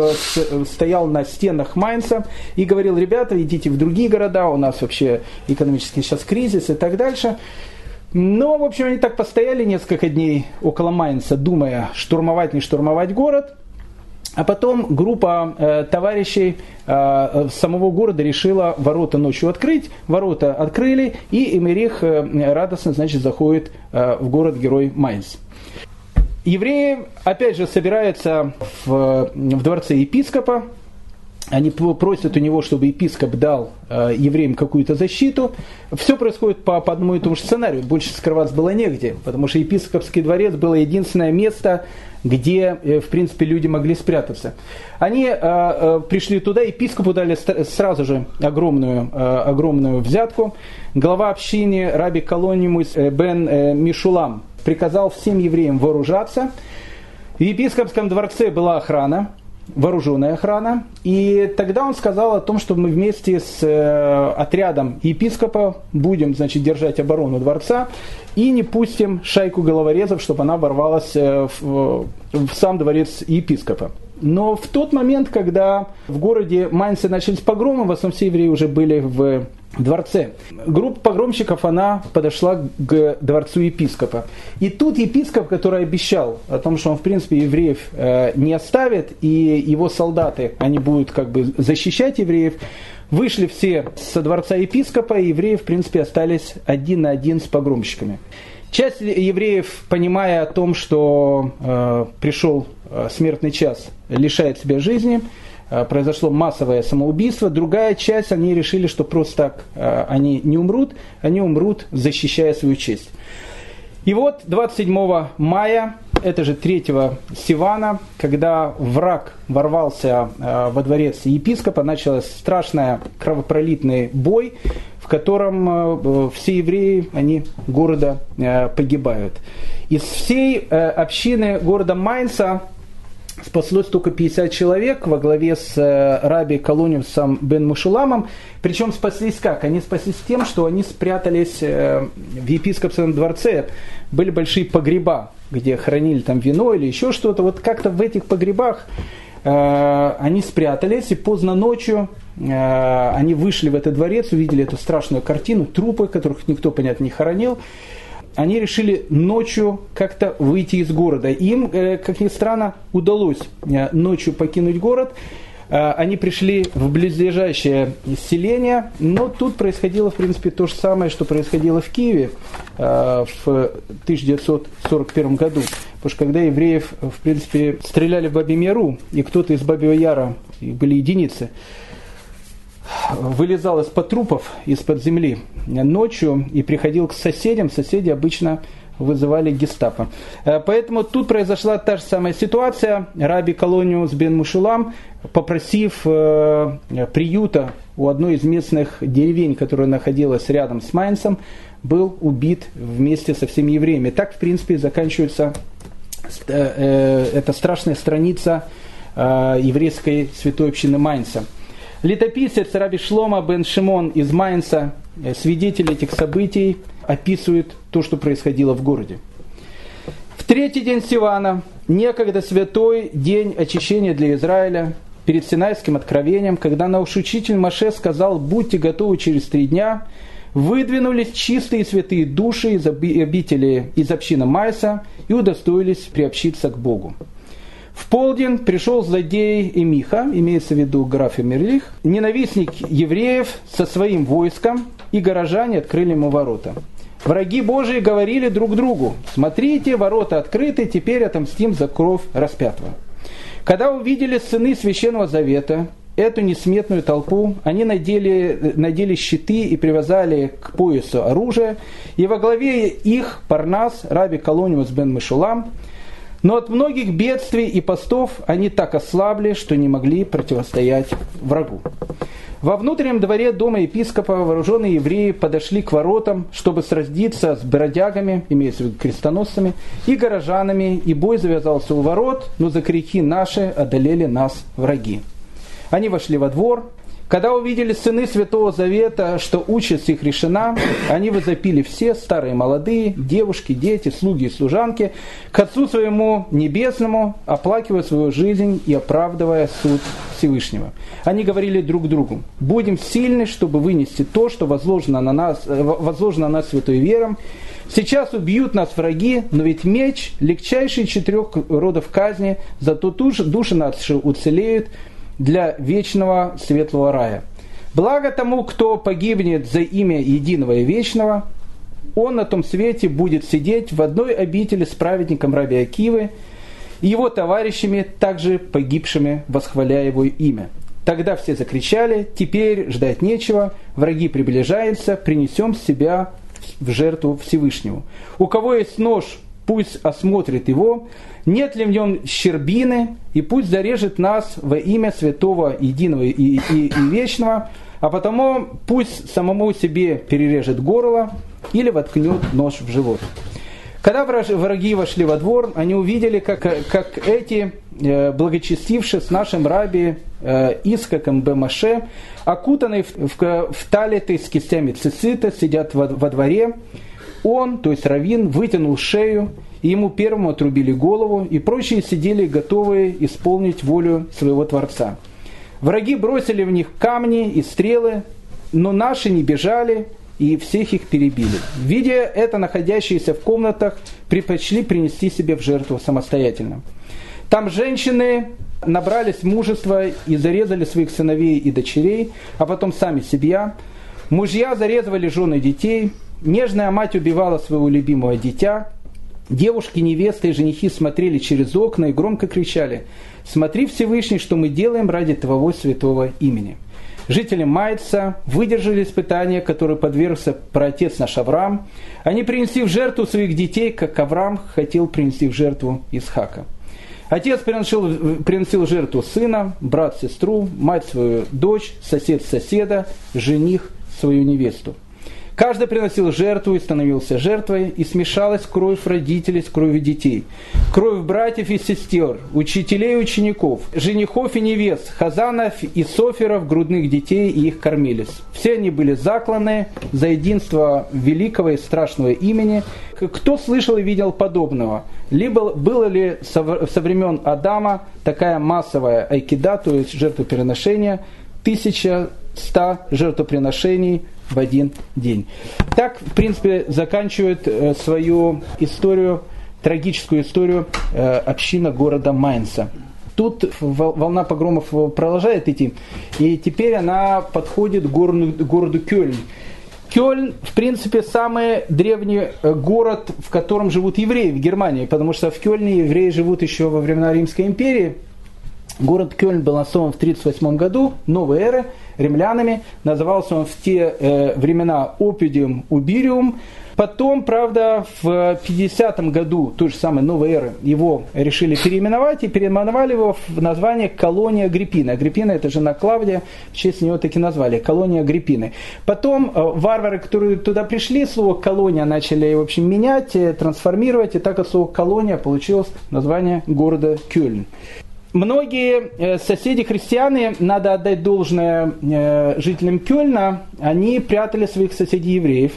Speaker 1: стоял на стенах Майнца и говорил, ребята, идите в другие города, у нас вообще экономический сейчас кризис и так дальше. Но, в общем, они так постояли несколько дней около Майнца, думая, штурмовать, не штурмовать город – а потом группа э, товарищей э, самого города решила ворота ночью открыть. Ворота открыли, и Эмерих э, радостно значит, заходит э, в город-герой Майнц. Евреи, опять же, собираются в, в дворце епископа, они просят у него, чтобы епископ дал э, евреям какую-то защиту. Все происходит по, по одному и тому же сценарию. Больше скрываться было негде, потому что епископский дворец было единственное место, где, э, в принципе, люди могли спрятаться. Они э, э, пришли туда, епископу дали сразу же огромную, э, огромную взятку. Глава общины Раби Колонимус э, бен э, Мишулам приказал всем евреям вооружаться. В епископском дворце была охрана вооруженная охрана. И тогда он сказал о том, что мы вместе с э, отрядом епископа будем значит, держать оборону дворца и не пустим шайку головорезов, чтобы она ворвалась э, в, в сам дворец епископа. Но в тот момент, когда в городе Майнце начались погромы, в основном все евреи уже были в дворце. Группа погромщиков, она подошла к дворцу епископа. И тут епископ, который обещал о том, что он, в принципе, евреев э, не оставит, и его солдаты, они будут как бы защищать евреев, вышли все со дворца епископа, и евреи, в принципе, остались один на один с погромщиками. Часть евреев, понимая о том, что э, пришел э, смертный час, лишает себя жизни – произошло массовое самоубийство. Другая часть, они решили, что просто так э, они не умрут, они умрут, защищая свою честь. И вот 27 мая, это же 3 Сивана, когда враг ворвался э, во дворец епископа, начался страшный кровопролитный бой, в котором все евреи, они города погибают. Из всей общины города Майнца спаслось только 50 человек во главе с э, раби Колониусом бен Мушуламом. Причем спаслись как? Они спаслись тем, что они спрятались э, в епископском дворце. Были большие погреба, где хранили там вино или еще что-то. Вот как-то в этих погребах э, они спрятались, и поздно ночью они вышли в этот дворец, увидели эту страшную картину, трупы, которых никто, понятно, не хоронил они решили ночью как-то выйти из города. Им, э, как ни странно, удалось э, ночью покинуть город. Э, они пришли в близлежащее селение, но тут происходило, в принципе, то же самое, что происходило в Киеве в 1941 году. Потому что когда евреев, в принципе, стреляли в Бабьем Яру, и кто-то из Бабьего Яра, были единицы, вылезал из-под трупов, из-под земли ночью и приходил к соседям. Соседи обычно вызывали гестапо. Э, поэтому тут произошла та же самая ситуация. Раби Колониус бен Мушулам, попросив э, приюта у одной из местных деревень, которая находилась рядом с Майнцем, был убит вместе со всеми евреями. Так, в принципе, заканчивается э, эта страшная страница еврейской святой общины Майнца. Летописец Раби Шлома бен Шимон из Майнца, э, свидетель этих событий, описывает то, что происходило в городе. В третий день Сивана, некогда святой день очищения для Израиля, перед Синайским откровением, когда наш учитель Маше сказал «Будьте готовы через три дня», выдвинулись чистые святые души из обители из общины Майса и удостоились приобщиться к Богу. В полдень пришел злодей Эмиха, имеется в виду граф Эмерлих, ненавистник евреев со своим войском, и горожане открыли ему ворота. враги Божии говорили друг другу, смотрите, ворота открыты, теперь отомстим за кровь распятого. Когда увидели сыны Священного Завета, эту несметную толпу, они надели, надели щиты и привязали к поясу оружие, и во главе их Парнас, раби Колониус бен Мишулам, но от многих бедствий и постов они так ослабли, что не могли противостоять врагу. Во внутреннем дворе дома епископа вооруженные евреи подошли к воротам, чтобы сразиться с бродягами, имеется в виду крестоносцами, и горожанами, и бой завязался у ворот, но за крики наши одолели нас враги. Они вошли во двор, когда увидели сыны Святого Завета, что участь их решена, они возопили все, старые молодые, девушки, дети, слуги и служанки, к Отцу своему Небесному, оплакивая свою жизнь и оправдывая суд Всевышнего. Они говорили друг другу, будем сильны, чтобы вынести то, что возложено на нас, э, возложено на нас святой вером. Сейчас убьют нас враги, но ведь меч – легчайший четырех родов казни, зато души наши уцелеют, для вечного светлого рая. Благо тому, кто погибнет за имя единого и вечного, он на том свете будет сидеть в одной обители с праведником Раби Акивы и его товарищами, также погибшими, восхваляя его имя. Тогда все закричали, теперь ждать нечего, враги приближаются, принесем себя в жертву Всевышнему. У кого есть нож, пусть осмотрит его, нет ли в нем щербины, и пусть зарежет нас во имя святого, единого и, и, и вечного, а потому пусть самому себе перережет горло или воткнет нож в живот. Когда враги вошли во двор, они увидели, как, как эти э, благочестившие с нашим раби э, Искаком Бемаше, окутанные в, в, в талиты с кистями цицита, сидят во, во дворе. Он, то есть Равин, вытянул шею и ему первому отрубили голову, и прочие сидели готовые исполнить волю своего Творца. Враги бросили в них камни и стрелы, но наши не бежали и всех их перебили. Видя это, находящиеся в комнатах предпочли принести себе в жертву самостоятельно. Там женщины набрались мужества и зарезали своих сыновей и дочерей, а потом сами себя. Мужья зарезывали жены детей, нежная мать убивала своего любимого дитя, Девушки, невесты и женихи смотрели через окна и громко кричали «Смотри, Всевышний, что мы делаем ради Твоего святого имени». Жители Майца выдержали испытания, которые подвергся праотец наш Авраам. Они принесли в жертву своих детей, как Авраам хотел принести в жертву Исхака. Отец приносил, приносил жертву сына, брат сестру, мать свою дочь, сосед соседа, жених свою невесту. Каждый приносил жертву и становился жертвой, и смешалась кровь родителей с кровью детей, кровь братьев и сестер, учителей и учеников, женихов и невест, хазанов и соферов, грудных детей и их кормились. Все они были закланы за единство великого и страшного имени. Кто слышал и видел подобного? Либо было ли со времен Адама такая массовая айкида, то есть жертвопереношение, 1100 жертвоприношений в один день. Так, в принципе, заканчивает э, свою историю, трагическую историю э, община города Майнца. Тут волна погромов продолжает идти, и теперь она подходит к городу, к городу Кёльн. Кёльн, в принципе, самый древний э, город, в котором живут евреи в Германии, потому что в Кёльне евреи живут еще во времена Римской империи. Город Кёльн был основан в 1938 году, новой эры – римлянами. Назывался он в те э, времена Опидиум Убириум. Потом, правда, в 50-м году той же самой новой эры его решили переименовать и переименовали его в название колония Агриппины. Агриппина это жена Клавдия, в честь нее таки назвали колония Агриппины. Потом э, варвары, которые туда пришли, слово колония начали в общем, менять, э, трансформировать, и так от слова колония получилось название города Кёльн. Многие э, соседи христиане, надо отдать должное э, жителям Кёльна, они прятали своих соседей евреев.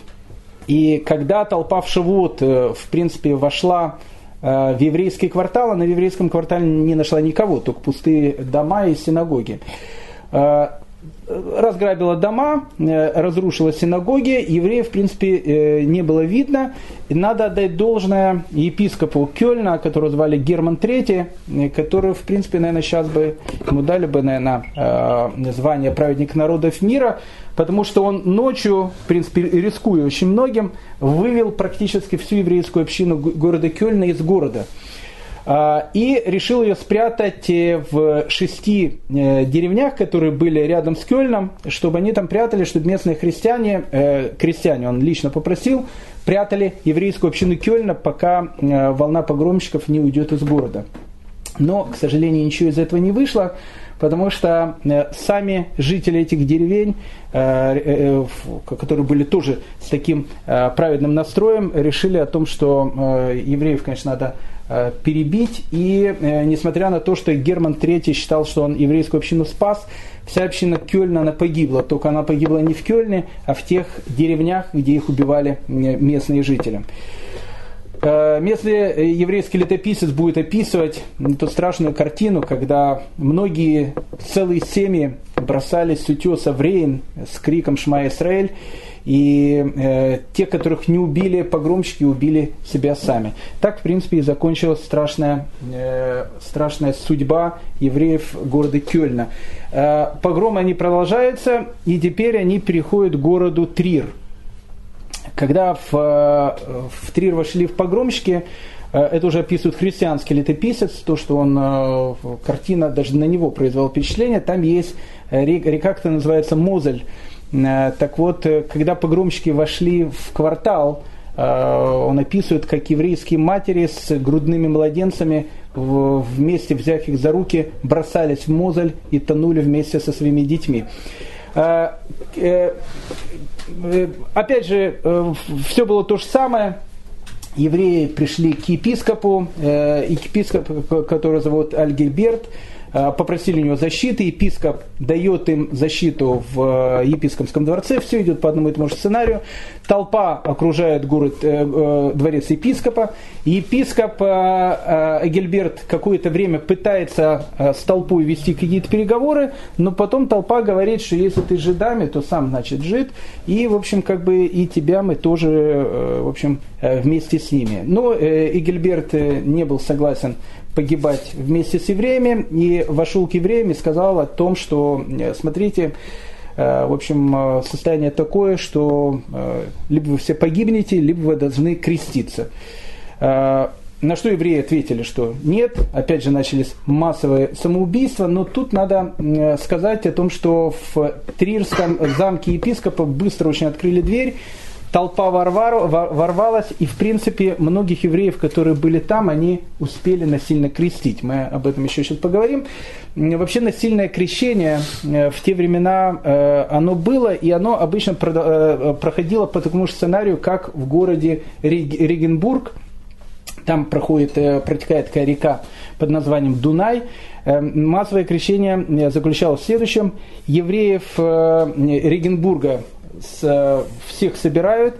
Speaker 1: И когда толпа в Шивот, э, в принципе, вошла в еврейский квартал, она в еврейском квартале не нашла никого, только пустые дома и синагоги. Разграбила дома, э, разрушила синагоги, евреев, в принципе, э, не было видно. Надо отдать должное епископу Кёльна, которого звали Герман III, который, в принципе, наверное, сейчас бы ему дали бы, наверное, звание праведник народов мира, потому что он ночью, в принципе, рискуя очень многим, вывел практически всю еврейскую общину города Кёльна из города. А, и решил ее спрятать э, в шести э, деревнях, которые были рядом с Кёльном, чтобы они там прятали, чтобы местные христиане, э, крестьяне, он лично попросил, прятали еврейскую общину Кёльна, пока волна погромщиков не уйдет из города. Но, к сожалению, ничего из этого не вышло, потому что сами жители этих деревень, которые были тоже с таким праведным настроем, решили о том, что евреев, конечно, надо Э, перебить. И э, несмотря на то, что Герман III считал, что он еврейскую общину спас, вся община Кёльна она погибла. Только она погибла не в Кёльне, а в тех деревнях, где их убивали э, местные жители. Если еврейский летописец будет описывать эту страшную картину, когда многие целые семьи бросались с утеса в Рейн с криком «Шма Исраэль», и э, те, которых не убили погромщики, убили себя сами. Так, в принципе, и закончилась страшная, э, страшная судьба евреев города Кёльна. Э, погромы они продолжаются, и теперь они переходят к городу Трир. Когда в, э, в Трир вошли в погромщики, э, это уже описывает христианский летописец, то, что он, э, картина даже на него произвела впечатление, там есть река, которая называется Мозель, так вот, э, когда погромщики вошли в квартал, э, он описывает, как еврейские матери с грудными младенцами вместе, взяв их за руки, бросались в Мозель и тонули вместе со своими детьми. Опять же, все было то же самое. Евреи пришли к епископу, епископ, который зовут Альгельберт, Э, попросили у него защиты, епископ дает им защиту в э, епископском дворце, все идет по одному и тому же сценарию. Толпа окружает город, э, э, дворец епископа. Епископ э, Эгельберт какое-то время пытается э, с толпой вести какие-то переговоры, но потом толпа говорит, что если ты жидами, то сам, значит, жид. И, в общем, как бы и тебя мы тоже, э, в общем, э, вместе с ними. Но э, Эгельберт э, не был согласен погибать вместе с евреями, и вошел к евреям и сказал о том, что, э, смотрите, э, в общем, э, состояние такое, что либо вы все погибнете, либо вы должны креститься. На что евреи ответили, что нет, опять же начались массовые самоубийства, но тут надо сказать о том, что в Трирском замке епископа быстро очень открыли дверь, толпа ворвалась, и в принципе многих евреев, которые были там, они успели насильно крестить. Мы об этом еще сейчас поговорим. Вообще насильное крещение э, в те времена э, оно было, и оно обычно э, проходило по такому же сценарию, как в городе Регенбург. Там проходит, протекает такая река под названием Дунай. Массовое крещение заключалось в следующем. Евреев Регенбурга всех собирают,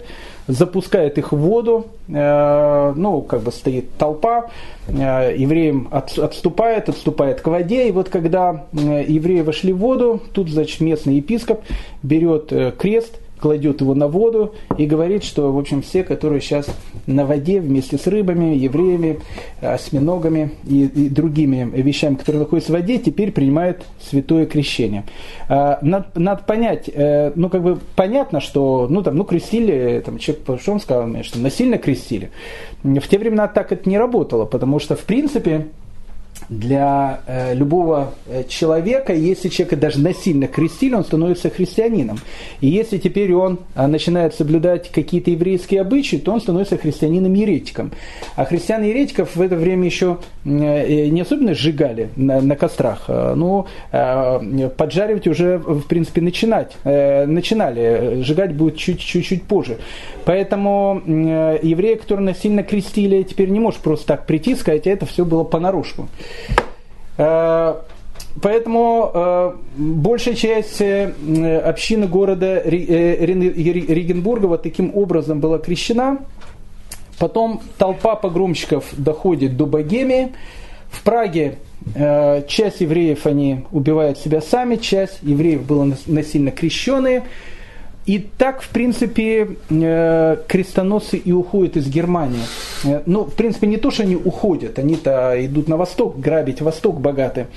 Speaker 1: запускают их в воду, э, ну, как бы стоит толпа, э, евреям от, отступает, отступает к воде, и вот когда э, евреи вошли в воду, тут, значит, местный епископ берет крест – кладет его на воду и говорит, что, в общем, все, которые сейчас на воде вместе с рыбами, евреями, осьминогами и, и другими вещами, которые находятся в воде, теперь принимают святое крещение. А, надо, надо понять, э, ну, как бы понятно, что, ну, там, ну, крестили, там, человек, что он сказал, что насильно крестили. В те времена так это не работало, потому что, в принципе, для э, любого э, человека, если человека даже насильно крестили, он становится христианином. И если теперь он э, начинает соблюдать какие-то еврейские обычаи, то он становится христианином-еретиком. А христиан-еретиков в это время еще э, не особенно сжигали на, на кострах, э, но э, поджаривать уже, в принципе, начинать, э, начинали. Сжигать будет чуть-чуть позже. Поэтому э, евреи, которые насильно крестили, теперь не может просто так прийти и сказать, это все было понарошку. Э, поэтому э, большая часть э, общины города Регенбурга вот таким образом была крещена. Потом толпа погромщиков доходит до Богемии. В Праге часть евреев они убивают себя сами, часть евреев было насильно крещенные. И так, в принципе, э, крестоносцы и уходят из Германии. Э, ну, в принципе, не то, что они уходят, они-то идут на восток, грабить восток богатый.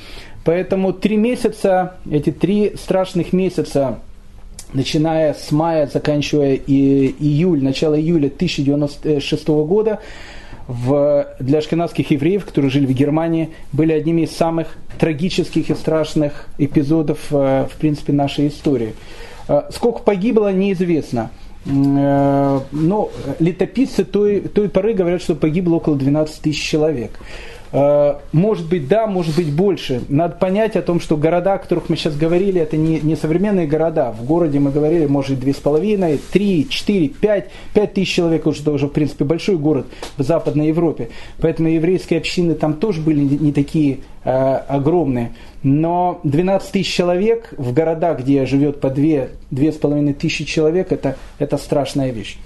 Speaker 1: Поэтому три месяца, эти три страшных месяца, начиная с мая, заканчивая и июль, начало июля 1096 года, в, для ашкенадских евреев, которые жили в Германии, были одними из самых трагических и страшных эпизодов, э, в принципе, нашей истории. Э, сколько погибло, неизвестно. Э, но летописцы той, той поры говорят, что погибло около 12 тысяч человек. Э, может быть, да, может быть, больше. Надо понять о том, что города, о которых мы сейчас говорили, это не, не современные города. В городе мы говорили, может, две с половиной, три, четыре, пять, пять тысяч человек, уже, это уже, в принципе, большой город в Западной Европе. Поэтому еврейские общины там тоже были не такие э, огромные. Но 12 тысяч человек в городах, где живет по две, две с половиной тысячи человек, это, это страшная вещь.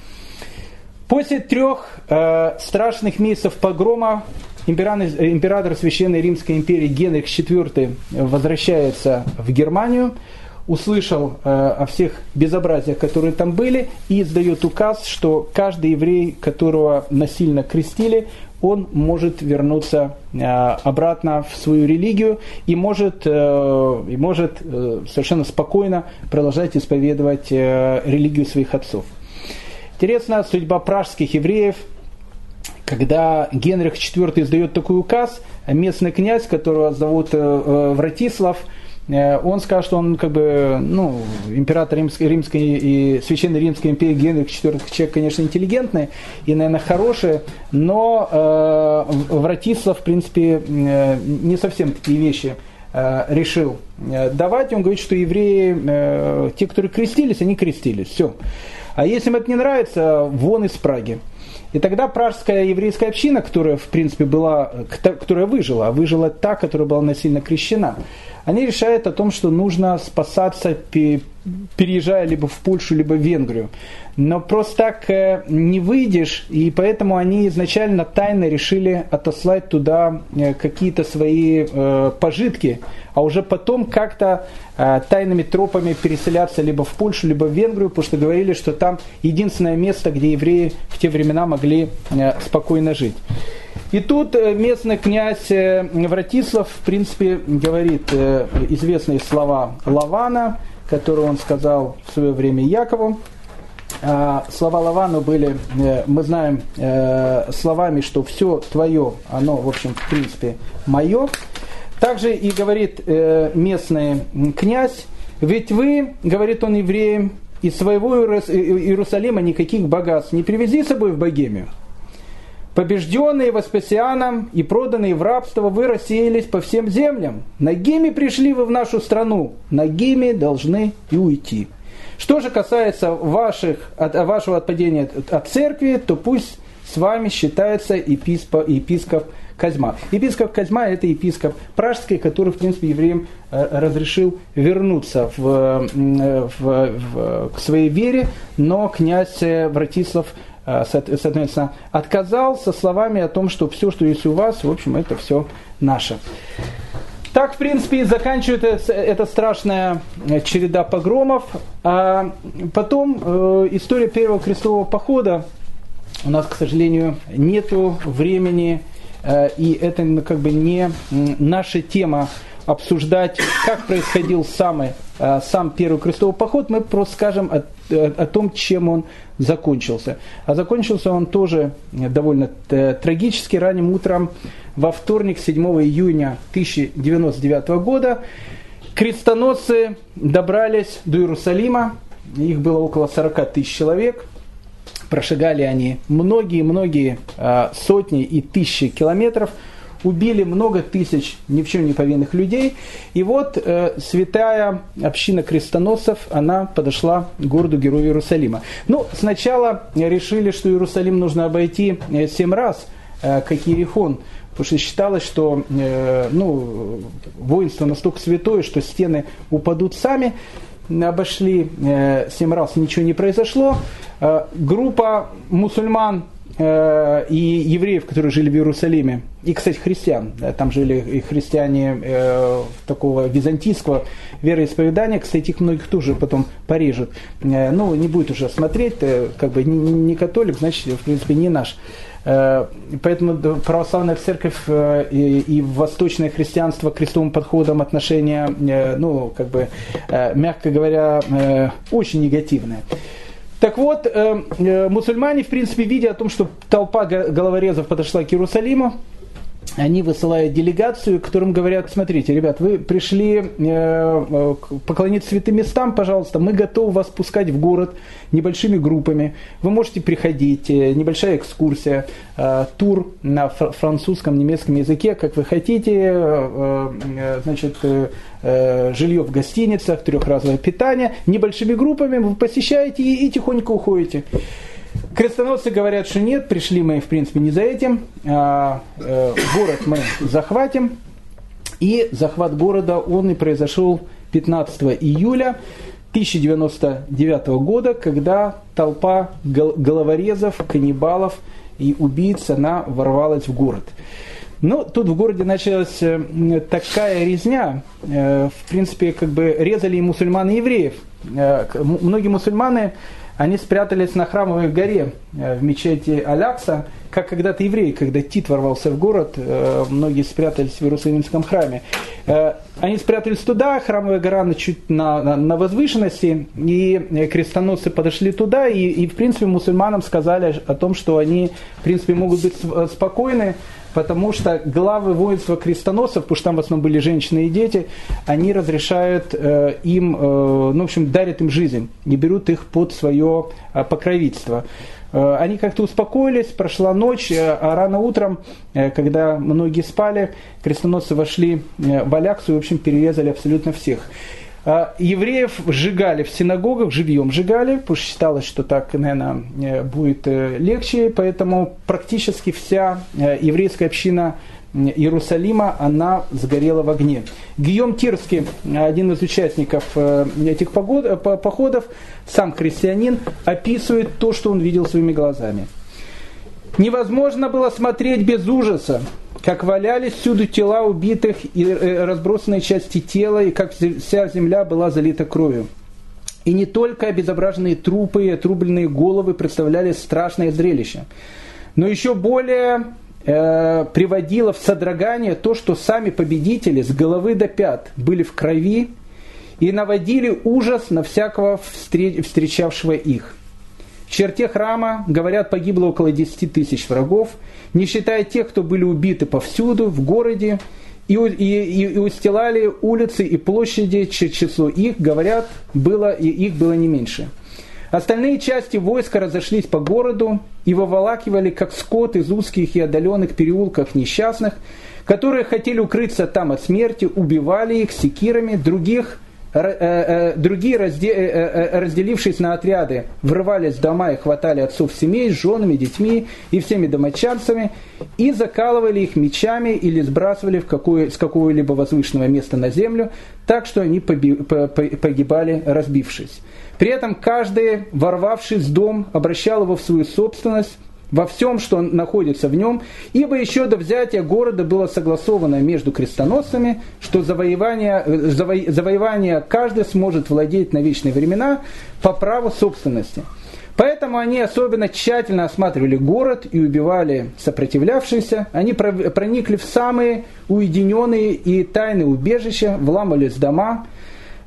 Speaker 1: После трех э, страшных месяцев погрома император, император Священной Римской империи Генрих IV возвращается в Германию, услышал э, о всех безобразиях, которые там были, и издает указ, что каждый еврей, которого насильно крестили, он может вернуться э, обратно в свою религию и может, э, и может э, совершенно спокойно продолжать исповедовать э, религию своих отцов. Интересна судьба пражских евреев – когда Генрих IV издает такой указ, местный князь, которого зовут э, э, Вратислав, э, он скажет, что он как бы, ну, император Римской, Римской и Священной Римской империи Генрих IV человек, конечно, интеллигентный и, наверное, хороший, но э, Вратислав, в принципе, э, не совсем такие вещи э, решил давать. Он говорит, что евреи, э, те, которые крестились, они крестились. Все. А если им это не нравится, вон из Праги. И тогда пражская еврейская община, которая, в принципе, была, которая выжила, а выжила та, которая была насильно крещена, они решают о том, что нужно спасаться, переезжая либо в Польшу, либо в Венгрию. Но просто так э, не выйдешь, и поэтому они изначально тайно решили отослать туда э, какие-то свои э, пожитки, а уже потом как-то тайными тропами переселяться либо в Польшу, либо в Венгрию, потому что говорили, что там единственное место, где евреи в те времена могли спокойно жить. И тут местный князь Вратислав, в принципе, говорит известные слова Лавана, которые он сказал в свое время Якову, а, слова Лавану были, э, мы знаем э, словами, что все твое, оно, в общем, в принципе, мое. Также и говорит э, местный князь, ведь вы, говорит он евреям, из своего Иерусалима никаких богатств не привези с собой в Богемию. Побежденные Веспасианом и проданные в рабство, вы рассеялись по всем землям. Нагими пришли вы в нашу страну, нагими должны и уйти. Что же касается ваших, от, вашего отпадения от церкви, то пусть с вами считается епископ, епископ Козьма. Епископ Козьма – это епископ пражский, который, в принципе, евреям э, разрешил вернуться в, в, в, к своей вере, но князь Вратислав э, соответственно, отказал со словами о том, что все, что есть у вас, в общем, это все наше. Так, в принципе, и заканчивается эта страшная э, череда погромов. А потом э, история первого крестового похода. У нас, к сожалению, нету времени, э, и это как бы не наша тема обсуждать, как происходил самый, э, сам первый крестовый поход. Мы просто скажем о, э, о том, чем он закончился. А закончился он тоже довольно э, трагически ранним утром во вторник, 7 июня 1099 года, крестоносцы добрались до Иерусалима, их было около 40 тысяч человек, прошагали они многие-многие сотни и тысячи километров, убили много тысяч ни в чем не повинных людей. И вот э, святая община крестоносцев, она подошла к городу герою Иерусалима. Ну, сначала решили, что Иерусалим нужно обойти э, семь раз, э, как Иерихон, потому что считалось, что э, ну, воинство настолько святое, что стены упадут сами. Обошли э, семь раз, ничего не произошло. Э, группа мусульман и евреев, которые жили в Иерусалиме, и, кстати, христиан. Там жили и христиане э, такого византийского вероисповедания. Кстати, их многих тоже потом порежут. Э, ну, не будет уже смотреть, э, как бы не, не католик, значит, в принципе, не наш. Э, поэтому православная церковь э, и, и восточное христианство к крестовым подходам отношения, э, ну, как бы, мягко говоря, очень негативное. Так вот, мусульмане, в принципе, видя о том, что толпа головорезов подошла к Иерусалиму, они высылают делегацию, которым говорят, смотрите, ребят, вы пришли э, э, поклониться святым местам, пожалуйста, мы готовы вас пускать в город небольшими группами. Вы можете приходить, э, небольшая экскурсия, тур на французском, немецком языке, как вы хотите, значит, жилье в гостиницах, трехразовое питание, небольшими группами вы посещаете и, и тихонько уходите. Крестоносцы говорят, что нет, пришли мы, в принципе, не за этим. А, э, город мы захватим. И захват города, он и произошел 15 июля 1099 года, когда толпа головорезов, каннибалов и убийц, она ворвалась в город. Но ну, тут в городе началась э, такая резня, э, в принципе, как бы резали и мусульман, и евреев. Э, многие мусульманы они спрятались на храмовой горе э, в мечети Алякса, как когда-то евреи, когда Тит ворвался в город, э, многие спрятались в Иерусалимском храме. Э, они спрятались туда, храмовая гора чуть на, на, на возвышенности, и крестоносцы подошли туда, и, и в принципе мусульманам сказали о том, что они в принципе могут быть спокойны, потому что главы воинства крестоносцев, потому что там в основном были женщины и дети, они разрешают э, им, э, ну, в общем, дарят им жизнь и берут их под свое э, покровительство. Э, они как-то успокоились, прошла ночь, э, а рано утром, э, когда многие спали, крестоносцы вошли в Аляксу и, в общем, перерезали абсолютно всех. А, евреев сжигали в синагогах, живьем сжигали, потому что считалось, что так, наверное, э, будет э, легче, поэтому практически вся э, еврейская община Иерусалима, она сгорела в огне. Гийом Тирский, один из участников этих походов, сам христианин, описывает то, что он видел своими глазами. Невозможно было смотреть без ужаса, как валялись всюду тела убитых и э, разбросанные части тела, и как вся земля была залита кровью. И не только обезображенные трупы и отрубленные головы представляли страшное зрелище, но еще более э, приводило в содрогание то, что сами победители с головы до пят были в крови и наводили ужас на всякого встречавшего их. В черте храма, говорят, погибло около 10 тысяч врагов, не считая тех, кто были убиты повсюду, в городе, и, и, и устилали улицы и площади, число их, говорят, было, и их было не меньше. Остальные части войска разошлись по городу и выволакивали, как скот из узких и отдаленных переулков несчастных, которые хотели укрыться там от смерти, убивали их секирами, других другие, э, разделившись на отряды, врывались в дома и хватали отцов семей с женами, детьми и всеми домочадцами и закалывали их мечами или сбрасывали в какое, с какого-либо возвышенного места на землю, так что они погибали, разбившись. При этом каждый, ворвавшись в дом, обращал его в свою собственность, во всем, что находится в нем, ибо еще до взятия города было согласовано между крестоносцами, что завоевание, заво, завоевание каждый сможет владеть на вечные времена по праву собственности. Поэтому они особенно тщательно осматривали город и убивали сопротивлявшихся. Они проникли в самые уединенные и тайные убежища, вламывались в дома,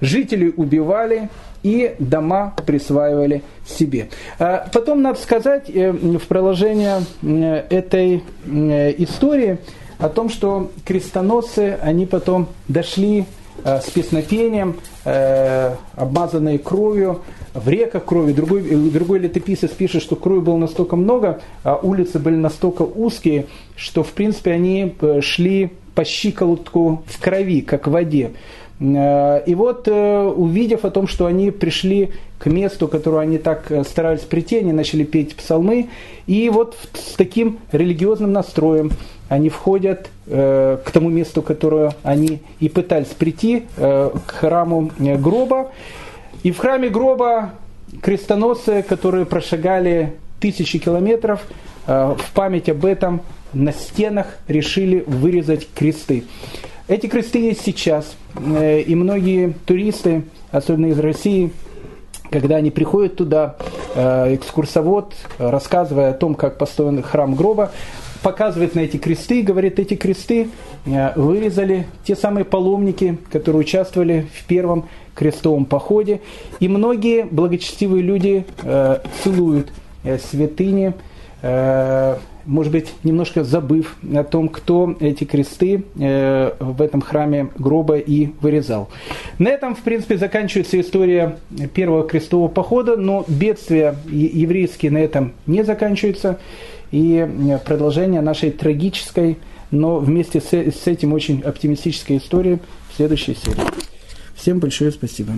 Speaker 1: жителей убивали, и дома присваивали себе. А потом надо сказать э, в продолжение э, этой э, истории о том, что крестоносцы, они потом дошли с песнопением, обмазанные кровью, в реках крови. Другой, другой летописец пишет, что крови было настолько много, а улицы были настолько узкие, что в принципе они шли по щиколотку в крови, как в воде. Э, и вот, э, увидев о том, что они пришли к месту, к которому они так э, старались прийти, они начали петь псалмы, и вот с таким религиозным настроем они входят к тому месту, которое они и пытались прийти, к храму гроба. И в храме гроба крестоносцы, которые прошагали тысячи километров, в память об этом на стенах решили вырезать кресты. Эти кресты есть сейчас, и многие туристы, особенно из России, когда они приходят туда, экскурсовод, рассказывая о том, как построен храм гроба, показывает на эти кресты и говорит, эти кресты э, вырезали те самые паломники, которые участвовали в первом крестовом походе. И многие благочестивые люди э, целуют э, святыни, э, может быть, немножко забыв о том, кто эти кресты э, в этом храме гроба и вырезал. На этом, в принципе, заканчивается история первого крестового похода, но бедствия еврейские на этом не заканчиваются и э, продолжение нашей трагической, но вместе с, этим очень оптимистической истории в следующей серии. Всем большое спасибо.